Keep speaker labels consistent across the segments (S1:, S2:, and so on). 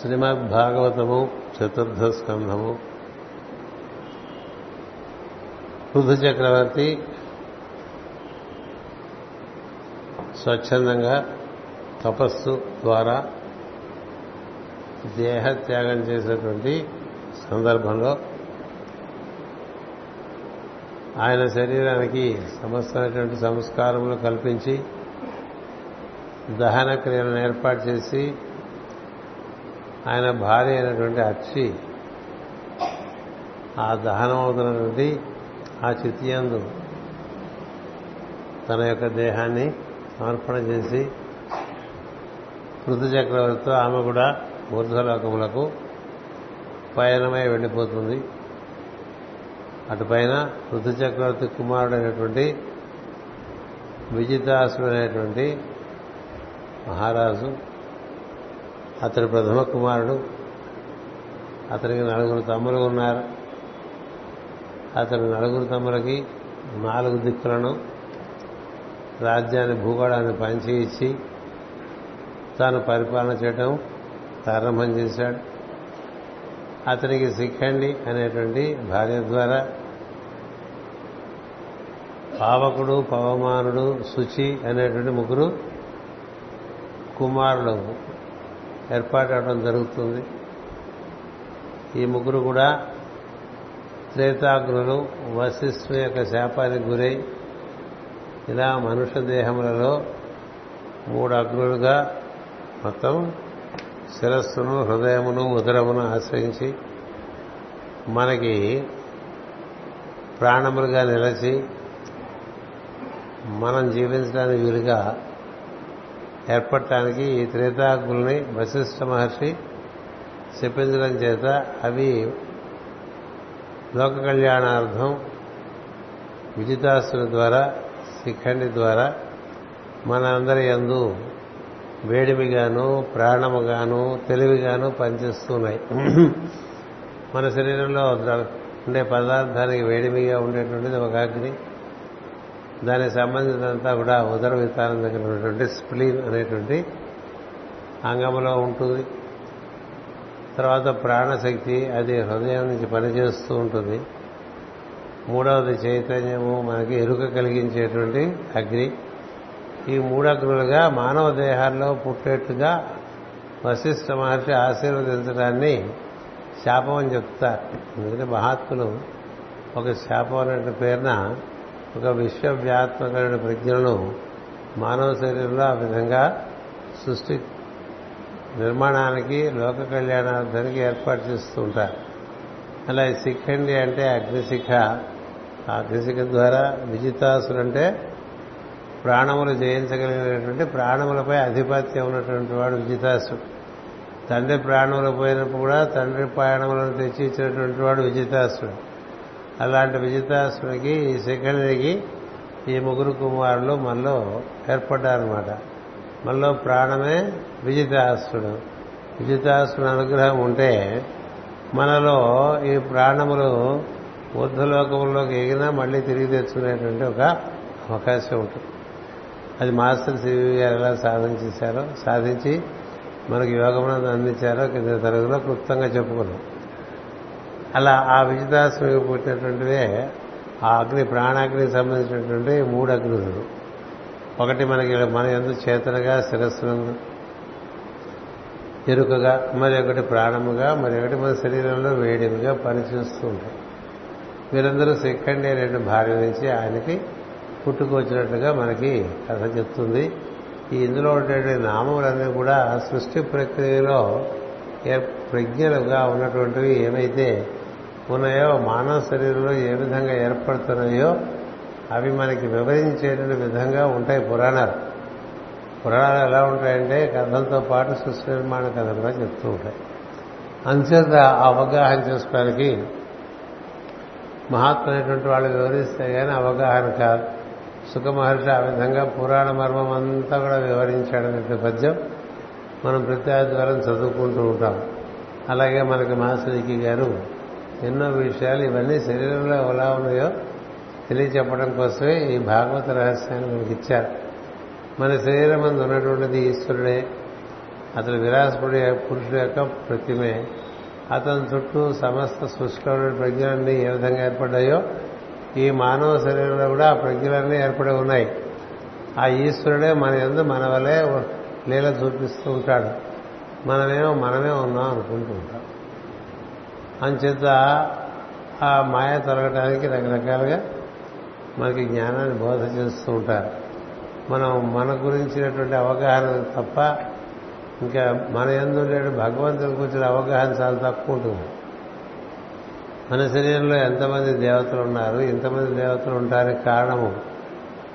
S1: శ్రీమద్ భాగవతము చతుర్థ స్కంధము పృథు చక్రవర్తి స్వచ్ఛందంగా తపస్సు ద్వారా దేహత్యాగం చేసేటువంటి సందర్భంలో ఆయన శరీరానికి సమస్తమైనటువంటి సంస్కారములు కల్పించి దహన క్రియలను ఏర్పాటు చేసి ఆయన భార్య అయినటువంటి అక్షి ఆ దహనం అవుతున్నటువంటి ఆ చిత్యందు తన యొక్క దేహాన్ని సమర్పణ చేసి మృతు చక్రవర్తితో ఆమె కూడా ఊర్ధ్వలోకములకు పయనమై వెళ్ళిపోతుంది. అటుపైన ఋతు చక్రవర్తి కుమారుడైనటువంటి విజితాసుడైనటువంటి మహారాజు అతడు ప్రథమ కుమారుడు అతనికి నలుగురు తమ్ములు ఉన్నారు. అతని నలుగురు తమ్ములకి నాలుగు దిక్కులను రాజ్యాన్ని భూగోళాన్ని పంచి ఇచ్చి తాను పరిపాలన చేయడం ప్రారంభం చేశాడు. అతనికి శిఖండి అనేటువంటి భార్య ద్వారా పావకుడు పవమానుడు శుచి అనేటువంటి ముగ్గురు కుమారుడు ఏర్పాటు అవడం జరుగుతుంది. ఈ ముగ్గురు కూడా త్రేతాగ్నులు వశిష్ఠుని యొక్క శాపానికి గురై ఇలా మనుష్య దేహములలో మూడు అగ్నులుగా మొత్తం శిరస్సును హృదయమును ఉదరమును ఆశ్రయించి మనకి ప్రాణములుగా నిలచి మనం జీవించడానికి వీలుగా ఏర్పడటానికి ఈ త్రేతాగ్ని వశిష్ఠ మహర్షి చెప్పించడం చేత అవి లోక కళ్యాణార్థం విజితాసుని ద్వారా శిఖండి ద్వారా మన అందరి యందు వేడిమిగాను ప్రాణముగాను తెలివిగాను పనిచేస్తున్నాయి. మన శరీరంలో ఉండే పదార్థానికి వేడిమిగా ఉండేటువంటిది ఒక అగ్ని. దానికి సంబంధించినంతా కూడా ఉదర వితానం దగ్గర ఉన్నటువంటి స్ప్లీన్ అనేటువంటి అంగంలో ఉంటుంది. తర్వాత ప్రాణశక్తి అది హృదయం నుంచి పనిచేస్తూ ఉంటుంది. మూడవది చైతన్యము మనకి ఎరుక కలిగించేటువంటి అగ్ని. ఈ మూడగ్నులుగా మానవ దేహాల్లో పుట్టేట్టుగా వశిష్ఠ మహర్షి ఆశీర్వదించడాన్ని శాపం అని చెప్తారు. ఎందుకంటే మహాత్ములు ఒక శాపం అనే పేరున ఒక విశ్వవ్యాత్మకమైన ప్రజ్ఞలను మానవ శరీరంలో ఆ విధంగా సృష్టి నిర్మాణానికి లోక కళ్యాణార్థానికి ఏర్పాటు చేస్తూ ఉంటారు. అలా శిఖండి అంటే అగ్నిశిఖ అగ్నిశిఖ ద్వారా విజితాసులు అంటే ప్రాణములు జయించగలిగినటువంటి ప్రాణములపై ఆధిపత్యం ఉన్నటువంటి వాడు విజితాసుడు. తండ్రి ప్రాణములు పోయినప్పుడు కూడా తండ్రి ప్రాణములను తెచ్చి ఇచ్చినటువంటి వాడు విజితాసుడు. అలాంటి విజితాసుడికి ఈ శిఖండికి ఈ ముగ్గురు కుమారులు మనలో ఏర్పడ్డారనమాట మనలో ప్రాణమే విజితాసుడు విజితాసుడు అనుగ్రహం ఉంటే మనలో ఈ ప్రాణములు ఊర్ధలోకముల్లోకి ఎగినా మళ్ళీ తిరిగి తెచ్చుకునేటువంటి ఒక అవకాశం ఉంటుంది. అది మాస్టర్ సివి గారు ఎలా సాధన చేశారో సాధించి మనకు యోగములను అందించారో కింద తరగతిలో క్లుప్తంగా చెప్పుకున్నాం. అలా ఆ విజితాశ్రమికి పుట్టినటువంటివే ఆ అగ్ని ప్రాణాగ్నికి సంబంధించినటువంటి మూడు అగ్నులు. ఒకటి మనకి మన ఎందు చేతనగా శిరస్సునందు ఎరుకగా మరి ఒకటి ప్రాణముగా మరి ఒకటి మన శరీరంలో వేడిమిగా పనిచేస్తూ ఉంటాయి. వీరందరూ సెకండ్ రెండు భార్య నుంచి ఆయనకి పుట్టుకొచ్చినట్టుగా మనకి కథ చెప్తుంది. ఈ ఇందులో ఉండే నామములన్నీ కూడా సృష్టి ప్రక్రియలో ప్రజ్ఞలుగా ఉన్నటువంటివి ఏమైతే ఉన్నాయో మానవ శరీరంలో ఏ విధంగా ఏర్పడుతున్నాయో అవి మనకి వివరించేటువంటి విధంగా ఉంటాయి పురాణాలు. పురాణాలు ఎలా ఉంటాయంటే కథలతో పాటు సృష్టి నిర్మాణ కథలు కూడా చెప్తూ ఉంటాయి. అంచేత అవగాహన చేసుకోవడానికి మహాత్మైనటువంటి వాళ్ళు వివరిస్తే కానీ అవగాహన కాదు. సుఖ మహర్షి ఆ విధంగా పురాణ మర్మం అంతా కూడా వివరించాడనే పద్యం మనం ప్రతి ఆదివారం చదువుకుంటూ ఉంటాం. అలాగే మనకి మాసరికి గారు ఎన్నో విషయాలు ఇవన్నీ శరీరంలో ఎలా ఉన్నాయో తెలియచెప్పడం కోసమే ఈ భాగవత రహస్యాన్ని మనకి ఇచ్చారు. మన శరీరం అందు ఉన్నటువంటిది ఈశ్వరుడే అతడు విరాసపుడి పురుషుడు యొక్క ప్రతిమే. అతని చుట్టూ సమస్త సృష్టిలో ప్రజ్ఞలన్నీ ఏ విధంగా ఏర్పడ్డాయో ఈ మానవ శరీరంలో కూడా ఆ ప్రజ్ఞలన్నీ ఏర్పడి ఉన్నాయి. ఆ ఈశ్వరుడే మన ఎందు మన వలే లీల చూపిస్తూ ఉంటాడు. మనమేమో మనమే ఉన్నాం అనుకుంటూ ఉంటాం. అంచేత ఆ మాయ తొలగటానికి రకరకాలుగా మనకి జ్ఞానాన్ని బోధ చేస్తూ ఉంటారు. మనం మన గురించినటువంటి అవగాహన తప్ప ఇంకా మన ఎందు భగవంతుని గురించిన అవగాహన చాలా తక్కువ ఉంటుంది. మన శరీరంలో ఎంతమంది దేవతలు ఉన్నారు ఇంతమంది దేవతలు ఉంటారని కారణము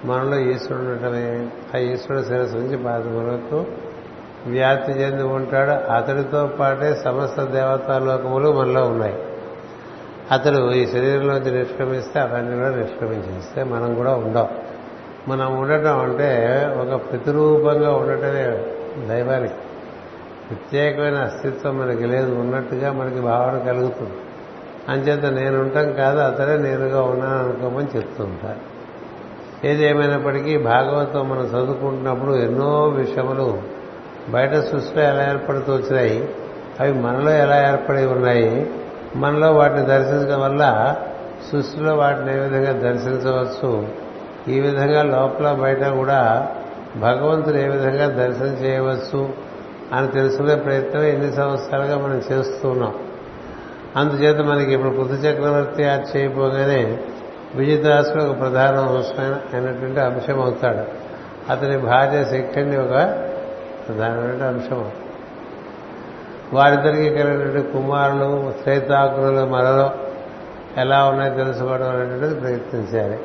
S1: మనలో ఈశ్వరుడు ఉండటమే ఆ ఈశ్వరుడు శిరస్సు నుంచి పాదం వరకు వ్యాప్తి చెంది ఉంటాడు. అతడితో పాటే సమస్త దేవతాలోకములు మనలో ఉన్నాయి. అతడు ఈ శరీరంలోంచి నిష్క్రమిస్తే అవన్నీ కూడా నిష్క్రమించేస్తే మనం కూడా ఉండం. మనం ఉండటం అంటే ఒక ప్రతిరూపంగా ఉండటమే దైవానికి. ప్రత్యేకమైన అస్తిత్వం మనకి లేదు. ఉన్నట్టుగా మనకి భావన కలుగుతుంది. అంచేత నేనుంటాం కాదు అతడే నేనుగా ఉన్నాను అనుకోమని చెప్తూ ఉంటారు. ఏది ఏమైనప్పటికీ భాగవతం మనం చదువుకుంటున్నప్పుడు ఎన్నో విషయములు బయట సృష్టిలో ఎలా ఏర్పడుతూ వచ్చినాయి అవి మనలో ఎలా ఏర్పడి ఉన్నాయి మనలో వాటిని దర్శించడం వల్ల సృష్టిలో వాటిని ఏ విధంగా దర్శించవచ్చు ఈ విధంగా లోపల బయట కూడా భగవంతుని ఏ విధంగా దర్శనం చేయవచ్చు అని తెలుసుకునే ప్రయత్నం ఎన్ని సంవత్సరాలుగా మనం చేస్తున్నాం అందుచేత మనకి ఇప్పుడు పృథు చక్రవర్తి అది చేయబోగానే విజయదాసుడు ఒక ప్రధాన అవసరం అయినటువంటి అంశం అవుతాడు. అతని భార్య శక్తిని ఒక ప్రధానమైన అంశం. వారిద్దరికీ కలిగినటువంటి కుమారులు శ్వేతాకులు మనలో ఎలా ఉన్నాయో తెలుసుకోవడం అనేటువంటిది ప్రయత్నించాలి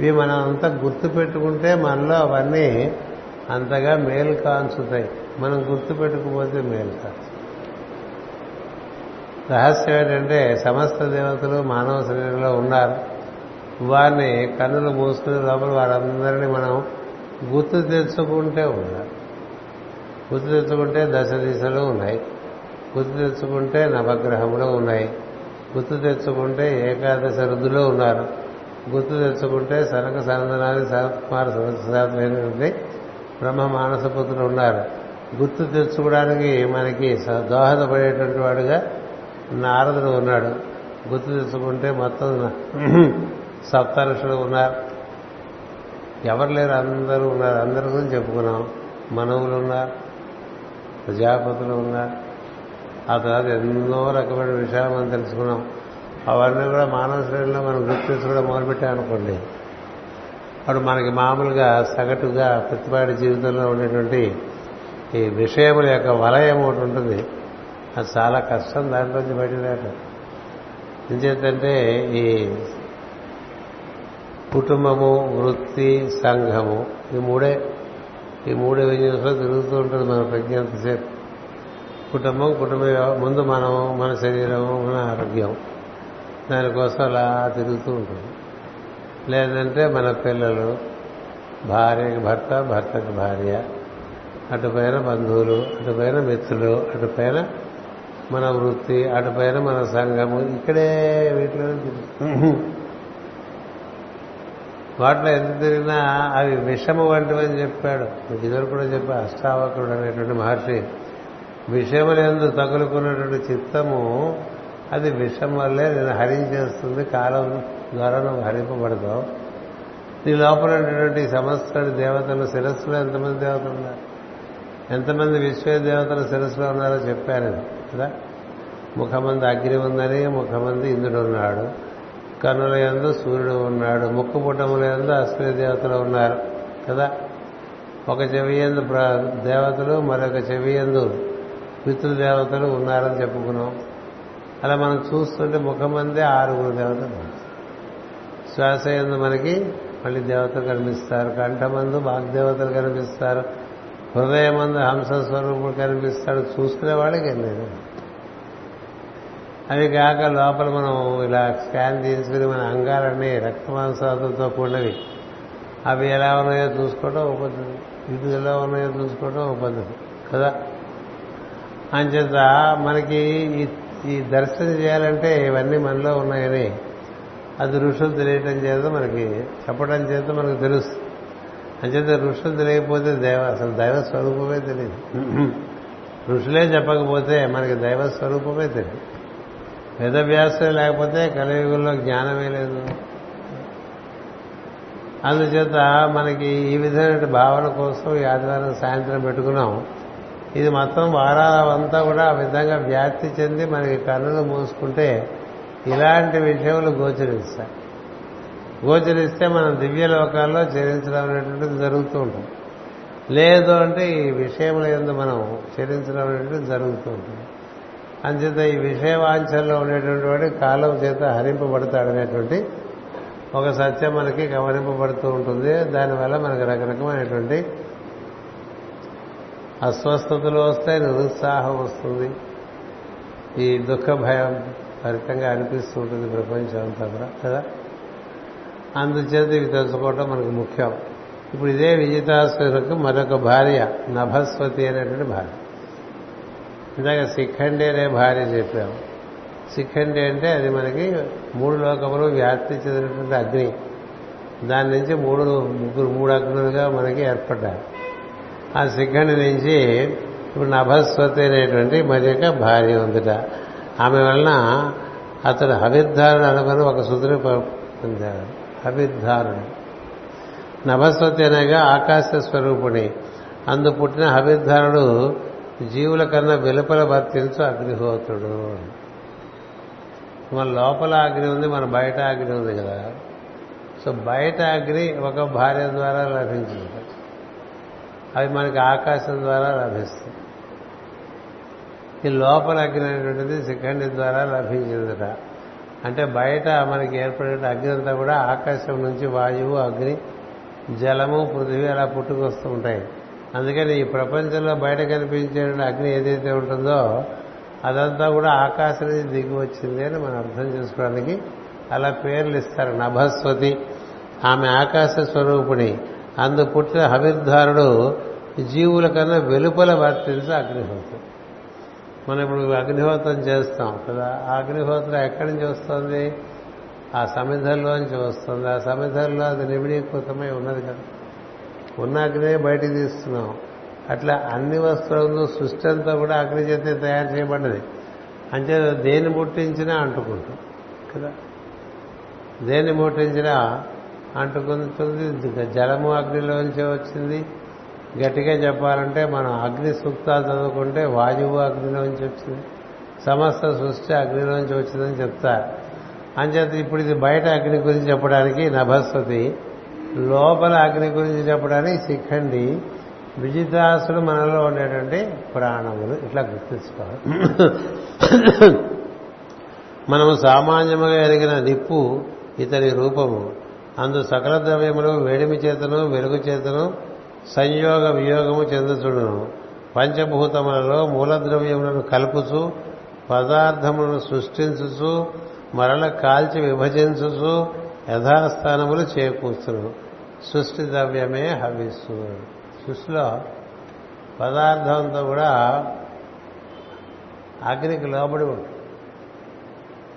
S1: ఇవి మనం అంతా గుర్తు పెట్టుకుంటే మనలో అవన్నీ అంతగా మేలు కాంచుతాయి. మనం గుర్తు పెట్టుకుపోతే మేలు కాదు. రహస్యం ఏంటంటే సమస్త దేవతలు మానవ శరీరంలో ఉన్నారు. వారిని కన్నులు మూసుకునే లోపల వారందరినీ మనం గుర్తు తెచ్చుకుంటే ఉన్నారు గుర్తు తెచ్చుకుంటే దశ దిశలు ఉన్నాయి. గుర్తు తెచ్చుకుంటే నవగ్రహములు ఉన్నాయి. గుర్తు తెచ్చుకుంటే ఏకాదశ రుద్దులో ఉన్నారు. గుర్తు తెచ్చుకుంటే సనక సనందనాది సనత్కుమార సదస్సులైనటువంటి బ్రహ్మ మానసపుత్రులు ఉన్నారు. గుర్తు తెచ్చుకోవడానికి మనకి దోహదపడేటువంటి వాడుగా నారదుడు ఉన్నాడు. గుర్తు తెచ్చుకుంటే మొత్తం సప్తరుషులు ఉన్నారు. ఎవరు లేరు? అందరూ ఉన్నారు. అందరి గురించి చెప్పుకున్నాం. మనవులు ఉన్నారు. ప్రజాపతులు ఉన్నారు. ఆ తర్వాత ఎన్నో రకమైన విషయాలు మనం తెలుసుకున్నాం. అవన్నీ కూడా మానవ శ్రేణిలో మనం గుర్తించుకోవడం మొదలుపెట్టామనుకోండి అప్పుడు మనకి మామూలుగా సగటుగా ప్రతిపాటి జీవితంలో ఉండేటువంటి ఈ విషయముల యొక్క వలయం ఒకటి ఉంటుంది. అది చాలా కష్టం దాంట్లోంచి బయటరాటం ఎంచేతంటే ఈ కుటుంబము వృత్తి సంఘము ఈ మూడే ఈ మూడు విజయంలో తిరుగుతూ ఉంటుంది మన ప్రజ్ఞ అంతసేపు. కుటుంబం కుటుంబ ముందు మనము మన శరీరము మన ఆరోగ్యం. దానికోసం అలా తిరుగుతూ ఉంటుంది. లేదంటే మన పిల్లలు భార్యకి భర్త భర్తకి భార్య అటుపైన బంధువులు అటుపైన మిత్రులు అటుపైన మన వృత్తి అటుపైన మన సంఘము ఇక్కడే వీటిలో వాటిలో ఎంత తిరిగినా అవి విషము వంటివని చెప్పాడు. మీకు ఇదివరకు కూడా చెప్పా అష్టావకుడు అనేటువంటి మహర్షి విషములందు తగులుకున్నటువంటి చిత్తము అది విషం వల్లే నేను హరించేస్తుంది కాలం ద్వారా నువ్వు హరింపబడతావు. నీ లోపల ఉన్నటువంటి సమస్త దేవతలు శిరస్సులో ఎంతమంది దేవతలు ఉన్నారు? ఎంతమంది విశ్వ దేవతలు శిరస్సులో ఉన్నారో చెప్పాను కదా. ముఖమంది అగ్ని ఉందని ముఖమంది ఇంద్రుడు ఉన్నాడు. కన్నుల ఎందు సూర్యుడు ఉన్నాడు ముక్కు పుట్టముల ఎందు అశ్విని దేవతలు ఉన్నారు కదా? ఒక చెవి ఎందు దేవతలు మరొక చెవి ఎందు పితృదేవతలు ఉన్నారని చెప్పుకున్నాం. అలా మనం చూస్తుంటే ముఖమందే ఆరుగురు దేవతలు శ్వాస ఎందు మనకి మళ్ళీ దేవతలు కనిపిస్తారు కంఠమందు వాగ్దేవతలు కనిపిస్తారు హృదయమందు హంస స్వరూపుడు కనిపిస్తాడు చూసుకునే వాళ్ళకి లేదు. అవి కాక లోపల మనం ఇలా స్కాన్ తీసుకుని మన అంగాలన్నీ రక్తమాంసాలతో కూడినవి. అవి ఎలా ఉన్నాయో చూసుకోవడం ఒక పద్ధతి. ఇది ఎలా ఉన్నాయో చూసుకోవడం ఒక పద్ధతి. కదా? అంచేత మనకి ఈ దర్శనం చేయాలంటే ఇవన్నీ మనలో ఉన్నాయని అది ఋషులు తెలియటం చేత మనకి చెప్పడం చేత మనకు తెలుస్తుంది అంచేత ఋషులు తెలియకపోతే దైవ అసలు దైవ స్వరూపమే తెలియదు. ఋషులే చెప్పకపోతే మనకి దైవ స్వరూపమే తెలియదు. వేదవ్యాసం లేకపోతే కలియుగంలో జ్ఞానమే లేదు. అందుచేత మనకి ఈ విధమైన భావన కోసం ఈ ఆదివారం సాయంత్రం పెట్టుకున్నాం. ఇది మొత్తం వారాలంతా కూడా ఆ విధంగా వ్యాప్తి చెంది మనకి కన్నులు మూసుకుంటే ఇలాంటి విషయములు గోచరిస్తాయి. గోచరిస్తే మనం దివ్య లోకాల్లో చరించడం అనేటువంటిది జరుగుతూ ఉంటుంది. లేదు అంటే ఈ విషయముల ఎందు మనం చరించడం అనేటువంటిది జరుగుతూ ఉంటుంది. అంచేత ఈ విషయవాంఛల్లో ఉండేటువంటి వాడు కాలం చేత హరింపబడతాడనేటువంటి ఒక సత్యం మనకి గమనింపబడుతూ ఉంటుంది. దానివల్ల మనకు రకరకమైనటువంటి అస్వస్థతలు వస్తాయి నిరుత్సాహం వస్తుంది. ఈ దుఃఖ భయం ఫలితంగా అనిపిస్తూ ఉంటుంది ప్రపంచం అంతా కూడా కదా? అందుచేత ఇవి తెలుసుకోవటం మనకు ముఖ్యం. ఇప్పుడు ఇదే విజితాసులకు మరొక భార్య నభస్వతి అనేటువంటి భార్య. ఇందాక సిఖండి అనే భార్య చెప్పాము సిఖండి అంటే అది మనకి మూడు లోకములు వ్యాప్తి చెందినటువంటి అగ్ని. దాని నుంచి మూడు ముగ్గురు మూడు అగ్నులుగా మనకి ఏర్పడ్డారు ఆ శిఖండి నుంచి ఇప్పుడు నభస్వతి అనేటువంటి మరి యొక్క భార్య ఉందిట. ఆమె వలన అతడు హవిర్ధారణ అనుకుని ఒక సుతుని పొందాడు. హవిర్ధారుడు. నభస్వతి అనగా ఆకాశ స్వరూపుణి అందు పుట్టిన హవిర్ధారుడు జీవుల కన్నా వెలుపల వర్తించు అగ్నిహోత్రుడు. మన లోపల అగ్ని ఉంది మన బయట అగ్ని ఉంది కదా. సో బయట అగ్ని ఒక భార్య ద్వారా లభించింది. అవి మనకి ఆకాశం ద్వారా లభిస్తుంది. ఈ లోపల అగ్ని అనేటువంటిది శిఖండి ద్వారా లభించిందట. అంటే బయట మనకి ఏర్పడే అగ్ని అంతా కూడా ఆకాశం నుంచి వాయువు అగ్ని జలము పృథివీ అలా పుట్టుకొస్తూ ఉంటాయి. అందుకని ఈ ప్రపంచంలో బయట కనిపించే అగ్ని ఏదైతే ఉంటుందో అదంతా కూడా ఆకాశం నుంచి దిగి వచ్చింది అని మనం అర్థం చేసుకోవడానికి అలా పేర్లు ఇస్తారు. నభస్వతి. ఆమె ఆకాశ స్వరూపుని. అందు పుట్టిన హవిర్ధారుడు జీవుల కన్నా వెలుపల వర్తించి అగ్నిహోత్రం. మనం ఇప్పుడు అగ్నిహోత్రం చేస్తాం కదా. ఆ అగ్నిహోత్రం ఎక్కడి నుంచి వస్తుంది? ఆ సమిధల్లోంచి వస్తుంది. ఆ సమిధల్లో అది నిమిడీకృతమై ఉన్నది కదా. ఉన్న అగ్నే బయటికి తీస్తున్నాం. అట్లా అన్ని వస్తువులు సృష్టి అంతా కూడా అగ్ని చేతే తయారు చేయబడ్డది. అంటే దేన్ని ముట్టించినా అంటుకుంటాం కదా? దేన్ని ముట్టించినా అంటుకుంటుంది. జలము అగ్నిలోంచే వచ్చింది. గట్టిగా చెప్పాలంటే మనం అగ్ని సూక్తాలు చదువుకుంటే వాయువు అగ్నిలోంచి వచ్చింది. సమస్త సృష్టి అగ్నిలోంచి వచ్చిందని చెప్తారు. అంచేత ఇప్పుడు ఇది బయట అగ్ని గురించి చెప్పడానికి నభస్వతి లోపల అగ్ని గురించి చెప్పడానికి శిఖండి విజితాసుడు మనలో ఉండేటువంటి ప్రాణములు. ఇట్లా గుర్తించుకోవాలి. మనము సామాన్యముగా ఎరిగిన నిప్పు ఇతని రూపము. అందు సకల ద్రవ్యములు వేడిమి చేతను వెలుగు చేతను సంయోగ వియోగము చెందుతుడును పంచభూతములలో మూలద్రవ్యములను కలుపుచు పదార్థములను సృష్టించుచు మరల కాల్చి విభజించుచు యథాస్థానములు చేకూర్చును. సృష్టి ద్రవ్యమే హవిస్సు. సృష్టిలో పదార్థంతో కూడా అగ్నికి లోబడి ఉంటుంది.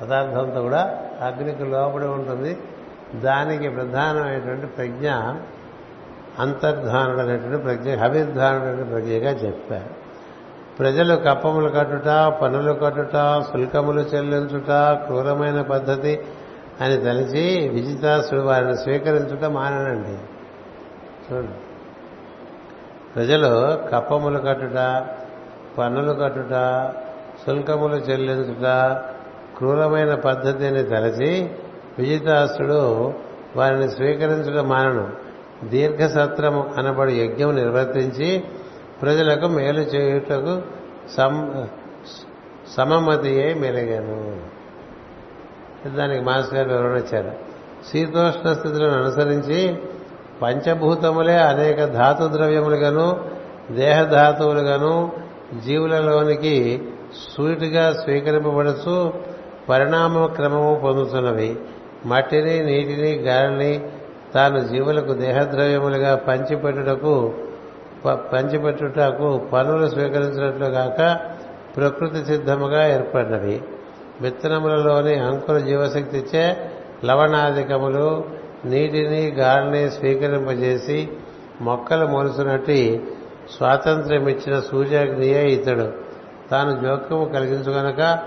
S1: పదార్థంతో కూడా అగ్నికి లోబడి ఉంటుంది. దానికి ప్రధానమైనటువంటి ప్రజ్ఞ అంతర్ధానుడు అనేటువంటి ప్రజ్ఞ హవిర్ధానుడు అనే ప్రజ్ఞగా చెప్పారు. ప్రజలు కప్పములు కట్టుట పనులు కట్టుట శుల్కములు చెల్లించుట క్రూరమైన పద్ధతి అని తలిచి విజితాసుడు వారిని స్వీకరించుట మానండి చూడండి. ప్రజలు కప్పములు కట్టుట పన్నులు కట్టుట శుల్కములు చెల్లించుట క్రూరమైన పద్ధతిని తలచి విజితాసుడు వారిని స్వీకరించడం మానను. దీర్ఘసత్రం అనబడి యజ్ఞం నిర్వర్తించి ప్రజలకు మేలు చేయుటకు సమమతియే మెలిగాను. దానికి మాస్ గారు వివరణ ఇచ్చారు శీతోష్ణ స్థితులను అనుసరించి పంచభూతములే అనేక ధాతు ద్రవ్యములుగాను దేహధాతువులుగాను జీవులలోనికి సూటిగా స్వీకరింపబడుచు పరిణామ క్రమము పొందుతున్నవి. మట్టిని నీటిని గాలిని తాను జీవులకు దేహద్రవ్యములుగా పంచిపెట్టుటకు పంచిపెట్టుటకు పనులు స్వీకరించినట్లు కాక ప్రకృతి సిద్ధముగా ఏర్పడినవి. విత్తనములలోని అంకుర జీవశక్తిచే లవణాధికములు నీటిని గాలిని స్వీకరింపజేసి మొక్కలు మొలుసునట్టు స్వాతంత్ర్యమిచ్చిన సూర్యాగ్నియే ఇతడు. తాను జోక్యము కలిగించుగనక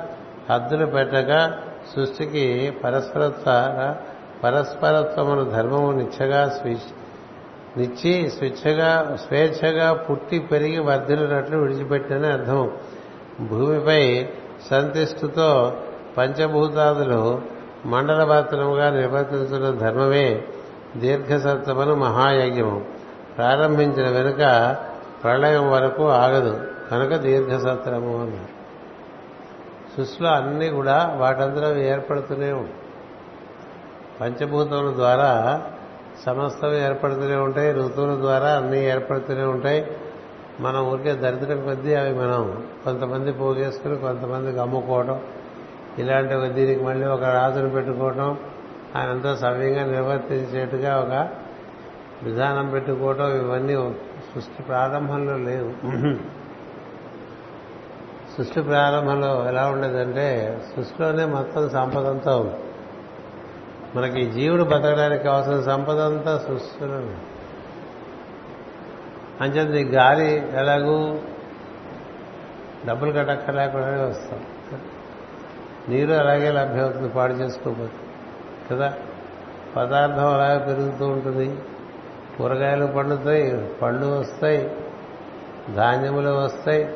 S1: హద్దులు పెట్టక సృష్టికి పరస్పరత్వ పరస్పరత్వమును ధర్మము నిచ్చగా నిచ్చి స్వేచ్ఛగా స్వేచ్ఛగా పుట్టి పెరిగి వర్ధిల్లినట్లు విడిచిపెట్టని అర్థం భూమిపై సంతిష్ఠుతో పంచభూతాదులు మండలభాత్రముగా నిర్వర్తించడం ధర్మమే దీర్ఘసత్వమును మహాయజ్ఞము. ప్రారంభించిన వెనుక ప్రళయం వరకు ఆగదు. కనుక దీర్ఘసత్రము అన్నారు. సృష్టిలో అన్నీ కూడా వాటందరూ ఏర్పడుతూనే ఉంటాయి పంచభూతముల ద్వారా సమస్తం ఏర్పడుతూనే ఉంటాయి. ఋతువుల ద్వారా అన్నీ ఏర్పడుతూనే ఉంటాయి. మనం ఊరికే దరిద్రం కొద్దీ అవి మనం కొంతమంది పోగేసుకుని కొంతమందికి అమ్ముకోవడం ఇలాంటి ఒక దీనికి మళ్ళీ ఒక రాజును పెట్టుకోవటం ఆయనంతా సవ్యంగా నిర్వర్తించేట్టుగా ఒక విధానం పెట్టుకోవటం ఇవన్నీ సృష్టి ప్రారంభంలో లేవు. సృష్టి ప్రారంభంలో ఎలా ఉండేదంటే సృష్టిలోనే మొత్తం సంపద అంతా ఉంది. మనకి జీవుడు బతకడానికి కావాల్సిన సంపద అంతా సృష్టిలో అంచేత నీ గాలి ఎలాగూ డబ్బులు కట్టక్కర్లేకుండానే వస్తాం. నీరు అలాగే లభ్యమవుతుంది పాడు చేసుకోకపోతే. కదా? పదార్థం అలాగే పెరుగుతూ ఉంటుంది. కూరగాయలు పండుతాయి పళ్ళు వస్తాయి ధాన్యములు వస్తాయి.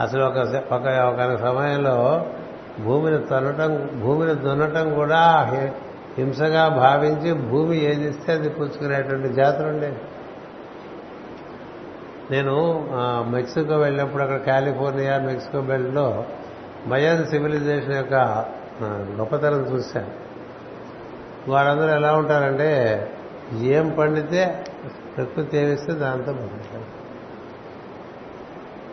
S1: అసలు ఒక ఒక ఒక సమయంలో భూమిని తనటం భూమిని దున్నటం కూడా హింసగా భావించి భూమి ఏది ఇస్తే అది పుచ్చుకునేటువంటి జాతులు ఉండేవి నేను మెక్సికో వెళ్ళినప్పుడు అక్కడ కాలిఫోర్నియా మెక్సికో బెల్ట్లో మయన్ సివిలైజేషన్ యొక్క గొప్పతనం చూశాను. వారందరూ ఎలా ఉంటారంటే ఏం పండితే ప్రకృతి ఏమిస్తే దాంతో బతకడం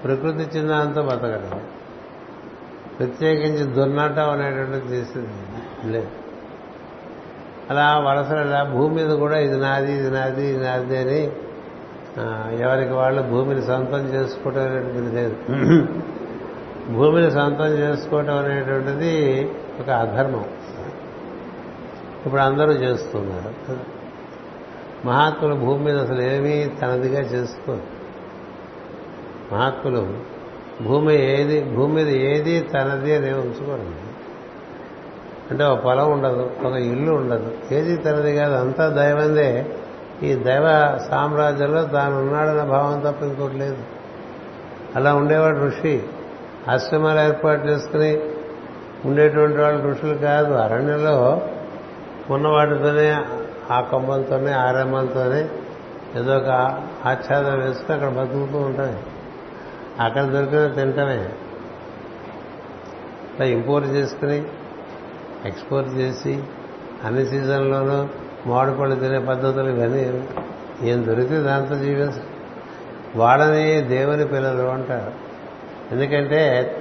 S1: ప్రకృతి ఇచ్చిన దాంతో బతకడం ప్రత్యేకించి దున్నటం అనేటువంటిది చేసింది లేదు. అలా వలసలు భూమి మీద కూడా ఇది నాది ఇది నాది ఇది నాది అని ఎవరికి వాళ్ళు భూమిని సొంతం చేసుకోవటం అనేటువంటిది లేదు. భూమిని సొంతం చేసుకోవటం అనేటువంటిది ఒక అధర్మం. ఇప్పుడు అందరూ చేస్తున్నారు. మహాత్ములు భూమి మీద అసలు ఏమీ తనదిగా చేసుకోరు. మహాత్ములు భూమి ఏది భూమి మీద ఏది తనది అని ఉంచుకోరు. అంటే ఒక పొలం ఉండదు ఒక ఇల్లు ఉండదు. ఏది తనది కాదు అంతా దైవందే. ఈ దైవ సామ్రాజ్యంలో తాను ఉన్నాడన్న భావం తప్ప ఇంకోటి లేదు. అలా ఉండేవాడు ఋషి. ఆశ్రమాలు ఏర్పాటు చేసుకుని ఉండేటువంటి వాళ్ళు ఋషులు కాదు. అరణ్యంలో ఉన్నవాటితోనే ఆ కొమ్మలతోనే ఆ ఏదో ఒక ఆచ్ఛాదం వేసుకుని అక్కడ బతుకుతూ ఉంటాయి. అక్కడ దొరికిన తింటమే. అలా ఇంపోర్ట్ చేసుకుని ఎక్స్పోర్ట్ చేసి అన్ని సీజన్లోనూ మామిడి పళ్ళు తినే పద్ధతులు ఇవన్నీ ఏం దొరికితే దాంతో జీవించ. వాళ్ళని దేవుని పిల్లలు అంటారు. ఎందుకంటే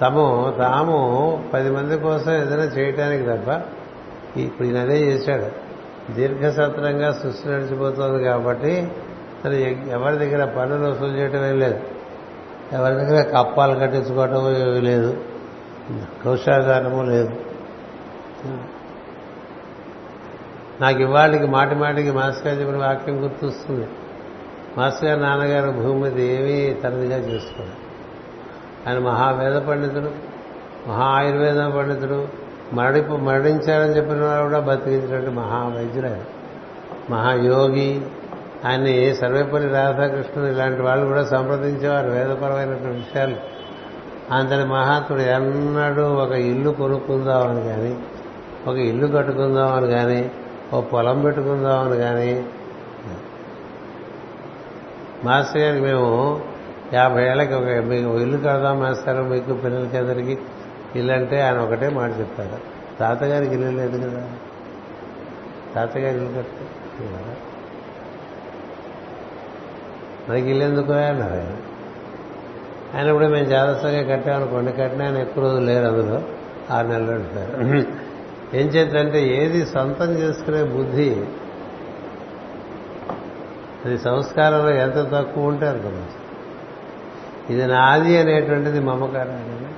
S1: తము తాము పది మంది కోసం ఏదైనా చేయటానికి తప్ప ఇప్పుడు ఈయన అదే చేశాడు. దీర్ఘసత్రంగా సృష్టి నడిచిపోతుంది కాబట్టి తను ఎవరి దగ్గర పనులు వసూలు చేయటం ఏం లేదు. ఎవరి దగ్గర కప్పాలు కట్టించుకోవటం లేదు. కౌశాగారము లేదు. నాకు ఇవాళకి మాటి మాటికి మాస్టర్ గారు చెప్పిన వాక్యం గుర్తొస్తుంది. మాస్టర్ గారు నాన్నగారు భూమి మీద ఏమీ తనదిగా చేసుకోరు ఆయన మహావేద పండితుడు మహా ఆయుర్వేద పండితుడు మరణి మరణించారని చెప్పిన వారు కూడా బతికించినట్టు మహావైద్యుడు ఆయన. మహాయోగి ఆయన్ని సర్వేపల్లి రాధాకృష్ణుడు ఇలాంటి వాళ్ళు కూడా సంప్రదించేవారు వేదపరమైనటువంటి విషయాలు. అంతటి మహాత్ముడు ఎన్నడూ ఒక ఇల్లు కొనుక్కుందామని కానీ ఒక ఇల్లు కట్టుకుందామని కానీ ఓ పొలం పెట్టుకుందామని కానీ. మాస్టర్ గారికి మేము యాభై ఏళ్ళకి ఒక మీకు ఇల్లు కడదాం మాస్టర్ మీకు పిల్లలకి అందరికీ ఇల్లు అంటే ఆయన ఒకటే మాట చెప్పారు తాతగారికి ఇల్లు లేదు కదా. తాతగారి ఇల్లు కట్టే. మనకి ఇల్లు ఎందుకు అన్నారు ఆయన? ఆయన కూడా మేము జాగ్రత్తగా కట్టామనుకోండి. కట్టిన ఆయన ఎక్కువ రోజులు లేరు అందులో. ఆరు నెలలు ఉంటారు ఏం చేద్దంటే ఏది సొంతం చేసుకునే బుద్ధి అది సంస్కారంలో ఎంత తక్కువ ఉంటే అంత మంచిది. ఇది నాది అనేటువంటిది మమకారం కదా.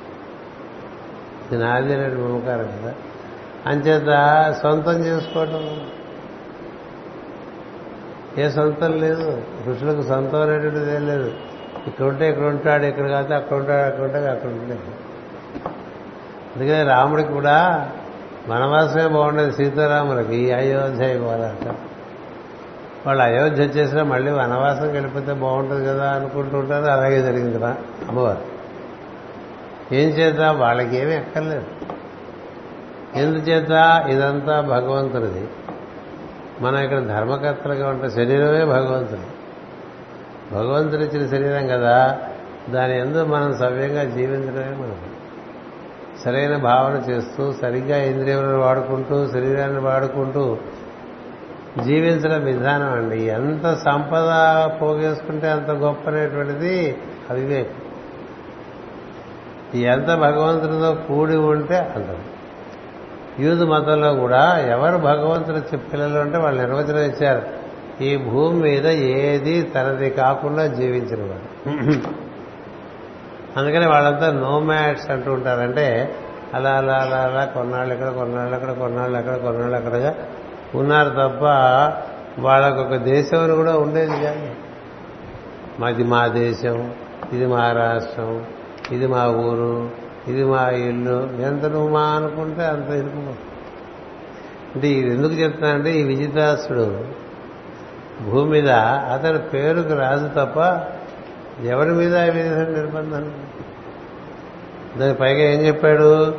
S1: ఇది నాది అనేటువంటి మమకారం కదా. అంచేత సొంతం చేసుకోవటం. ఏ సొంతం లేదు. ఋషులకు సొంతం అనేటువంటిది ఏం లేదు. ఇక్కడ ఉంటే ఇక్కడ ఉంటాడు ఇక్కడ కాదు అక్కడ ఉంటాడు అక్కడ ఉంటాడు అక్కడ ఉంటాడు. అందుకనే రాముడికి కూడా వనవాసమే బాగుండేది సీతారాములకి ఈ అయోధ్య పోరాట వాళ్ళు అయోధ్య వచ్చేసినా మళ్ళీ వనవాసం గడిపితే బాగుంటుంది కదా అనుకుంటుంటారు అలాగే జరిగింది రా అమ్మవారు. ఏం చేత వాళ్ళకి ఏమీ ఎక్కర్లేదు. ఎందుచేత? ఇదంతా భగవంతుడిది మనం ఇక్కడ ధర్మకర్తలుగా ఉంటే శరీరమే భగవంతుడు భగవంతుడిచ్చిన శరీరం కదా. దాని ఎందు మనం సవ్యంగా జీవించడమే మనకు సరైన భావన చేస్తూ సరిగ్గా ఇంద్రియాలను వాడుకుంటూ శరీరాన్ని వాడుకుంటూ జీవించడం విధానం అండి. ఎంత సంపద పోగేసుకుంటే అంత గొప్ప అనేటువంటిది అవివేకం. ఎంత భగవంతుడితో కూడి ఉంటే అంత. యూదు మతంలో కూడా ఎవరు భగవంతుడు పిల్లలు ఉంటే వాళ్ళు నిర్వచనం ఇచ్చారు. ఈ భూమి మీద ఏది తనది కాకుండా జీవించిన వాడు అందుకని వాళ్ళంతా నో మ్యాట్స్ అంటూ ఉంటారంటే అలా అలా అలా అలా కొన్నాళ్ళు ఇక్కడ కొన్నాళ్ళు అక్కడ కొన్నాళ్ళు అక్కడ కొన్నాళ్ళు అక్కడగా ఉన్నారు తప్ప వాళ్ళకు ఒక దేశం అని కూడా ఉండేది కాదు. మాది మా దేశం ఇది మా రాష్ట్రం ఇది మా ఊరు ఇది మా ఇల్లు ఎంత నువ్వు మా అనుకుంటే అంత ఇరుకు అంటే ఇది ఎందుకు చెప్తున్నానంటే ఈ విజితాసుడు భూమి మీద అతని పేరుకు రాజు తప్ప ఎవరి మీద ఈ విధంగా నిర్బంధం? దాని పైగా ఏం చెప్పాడు?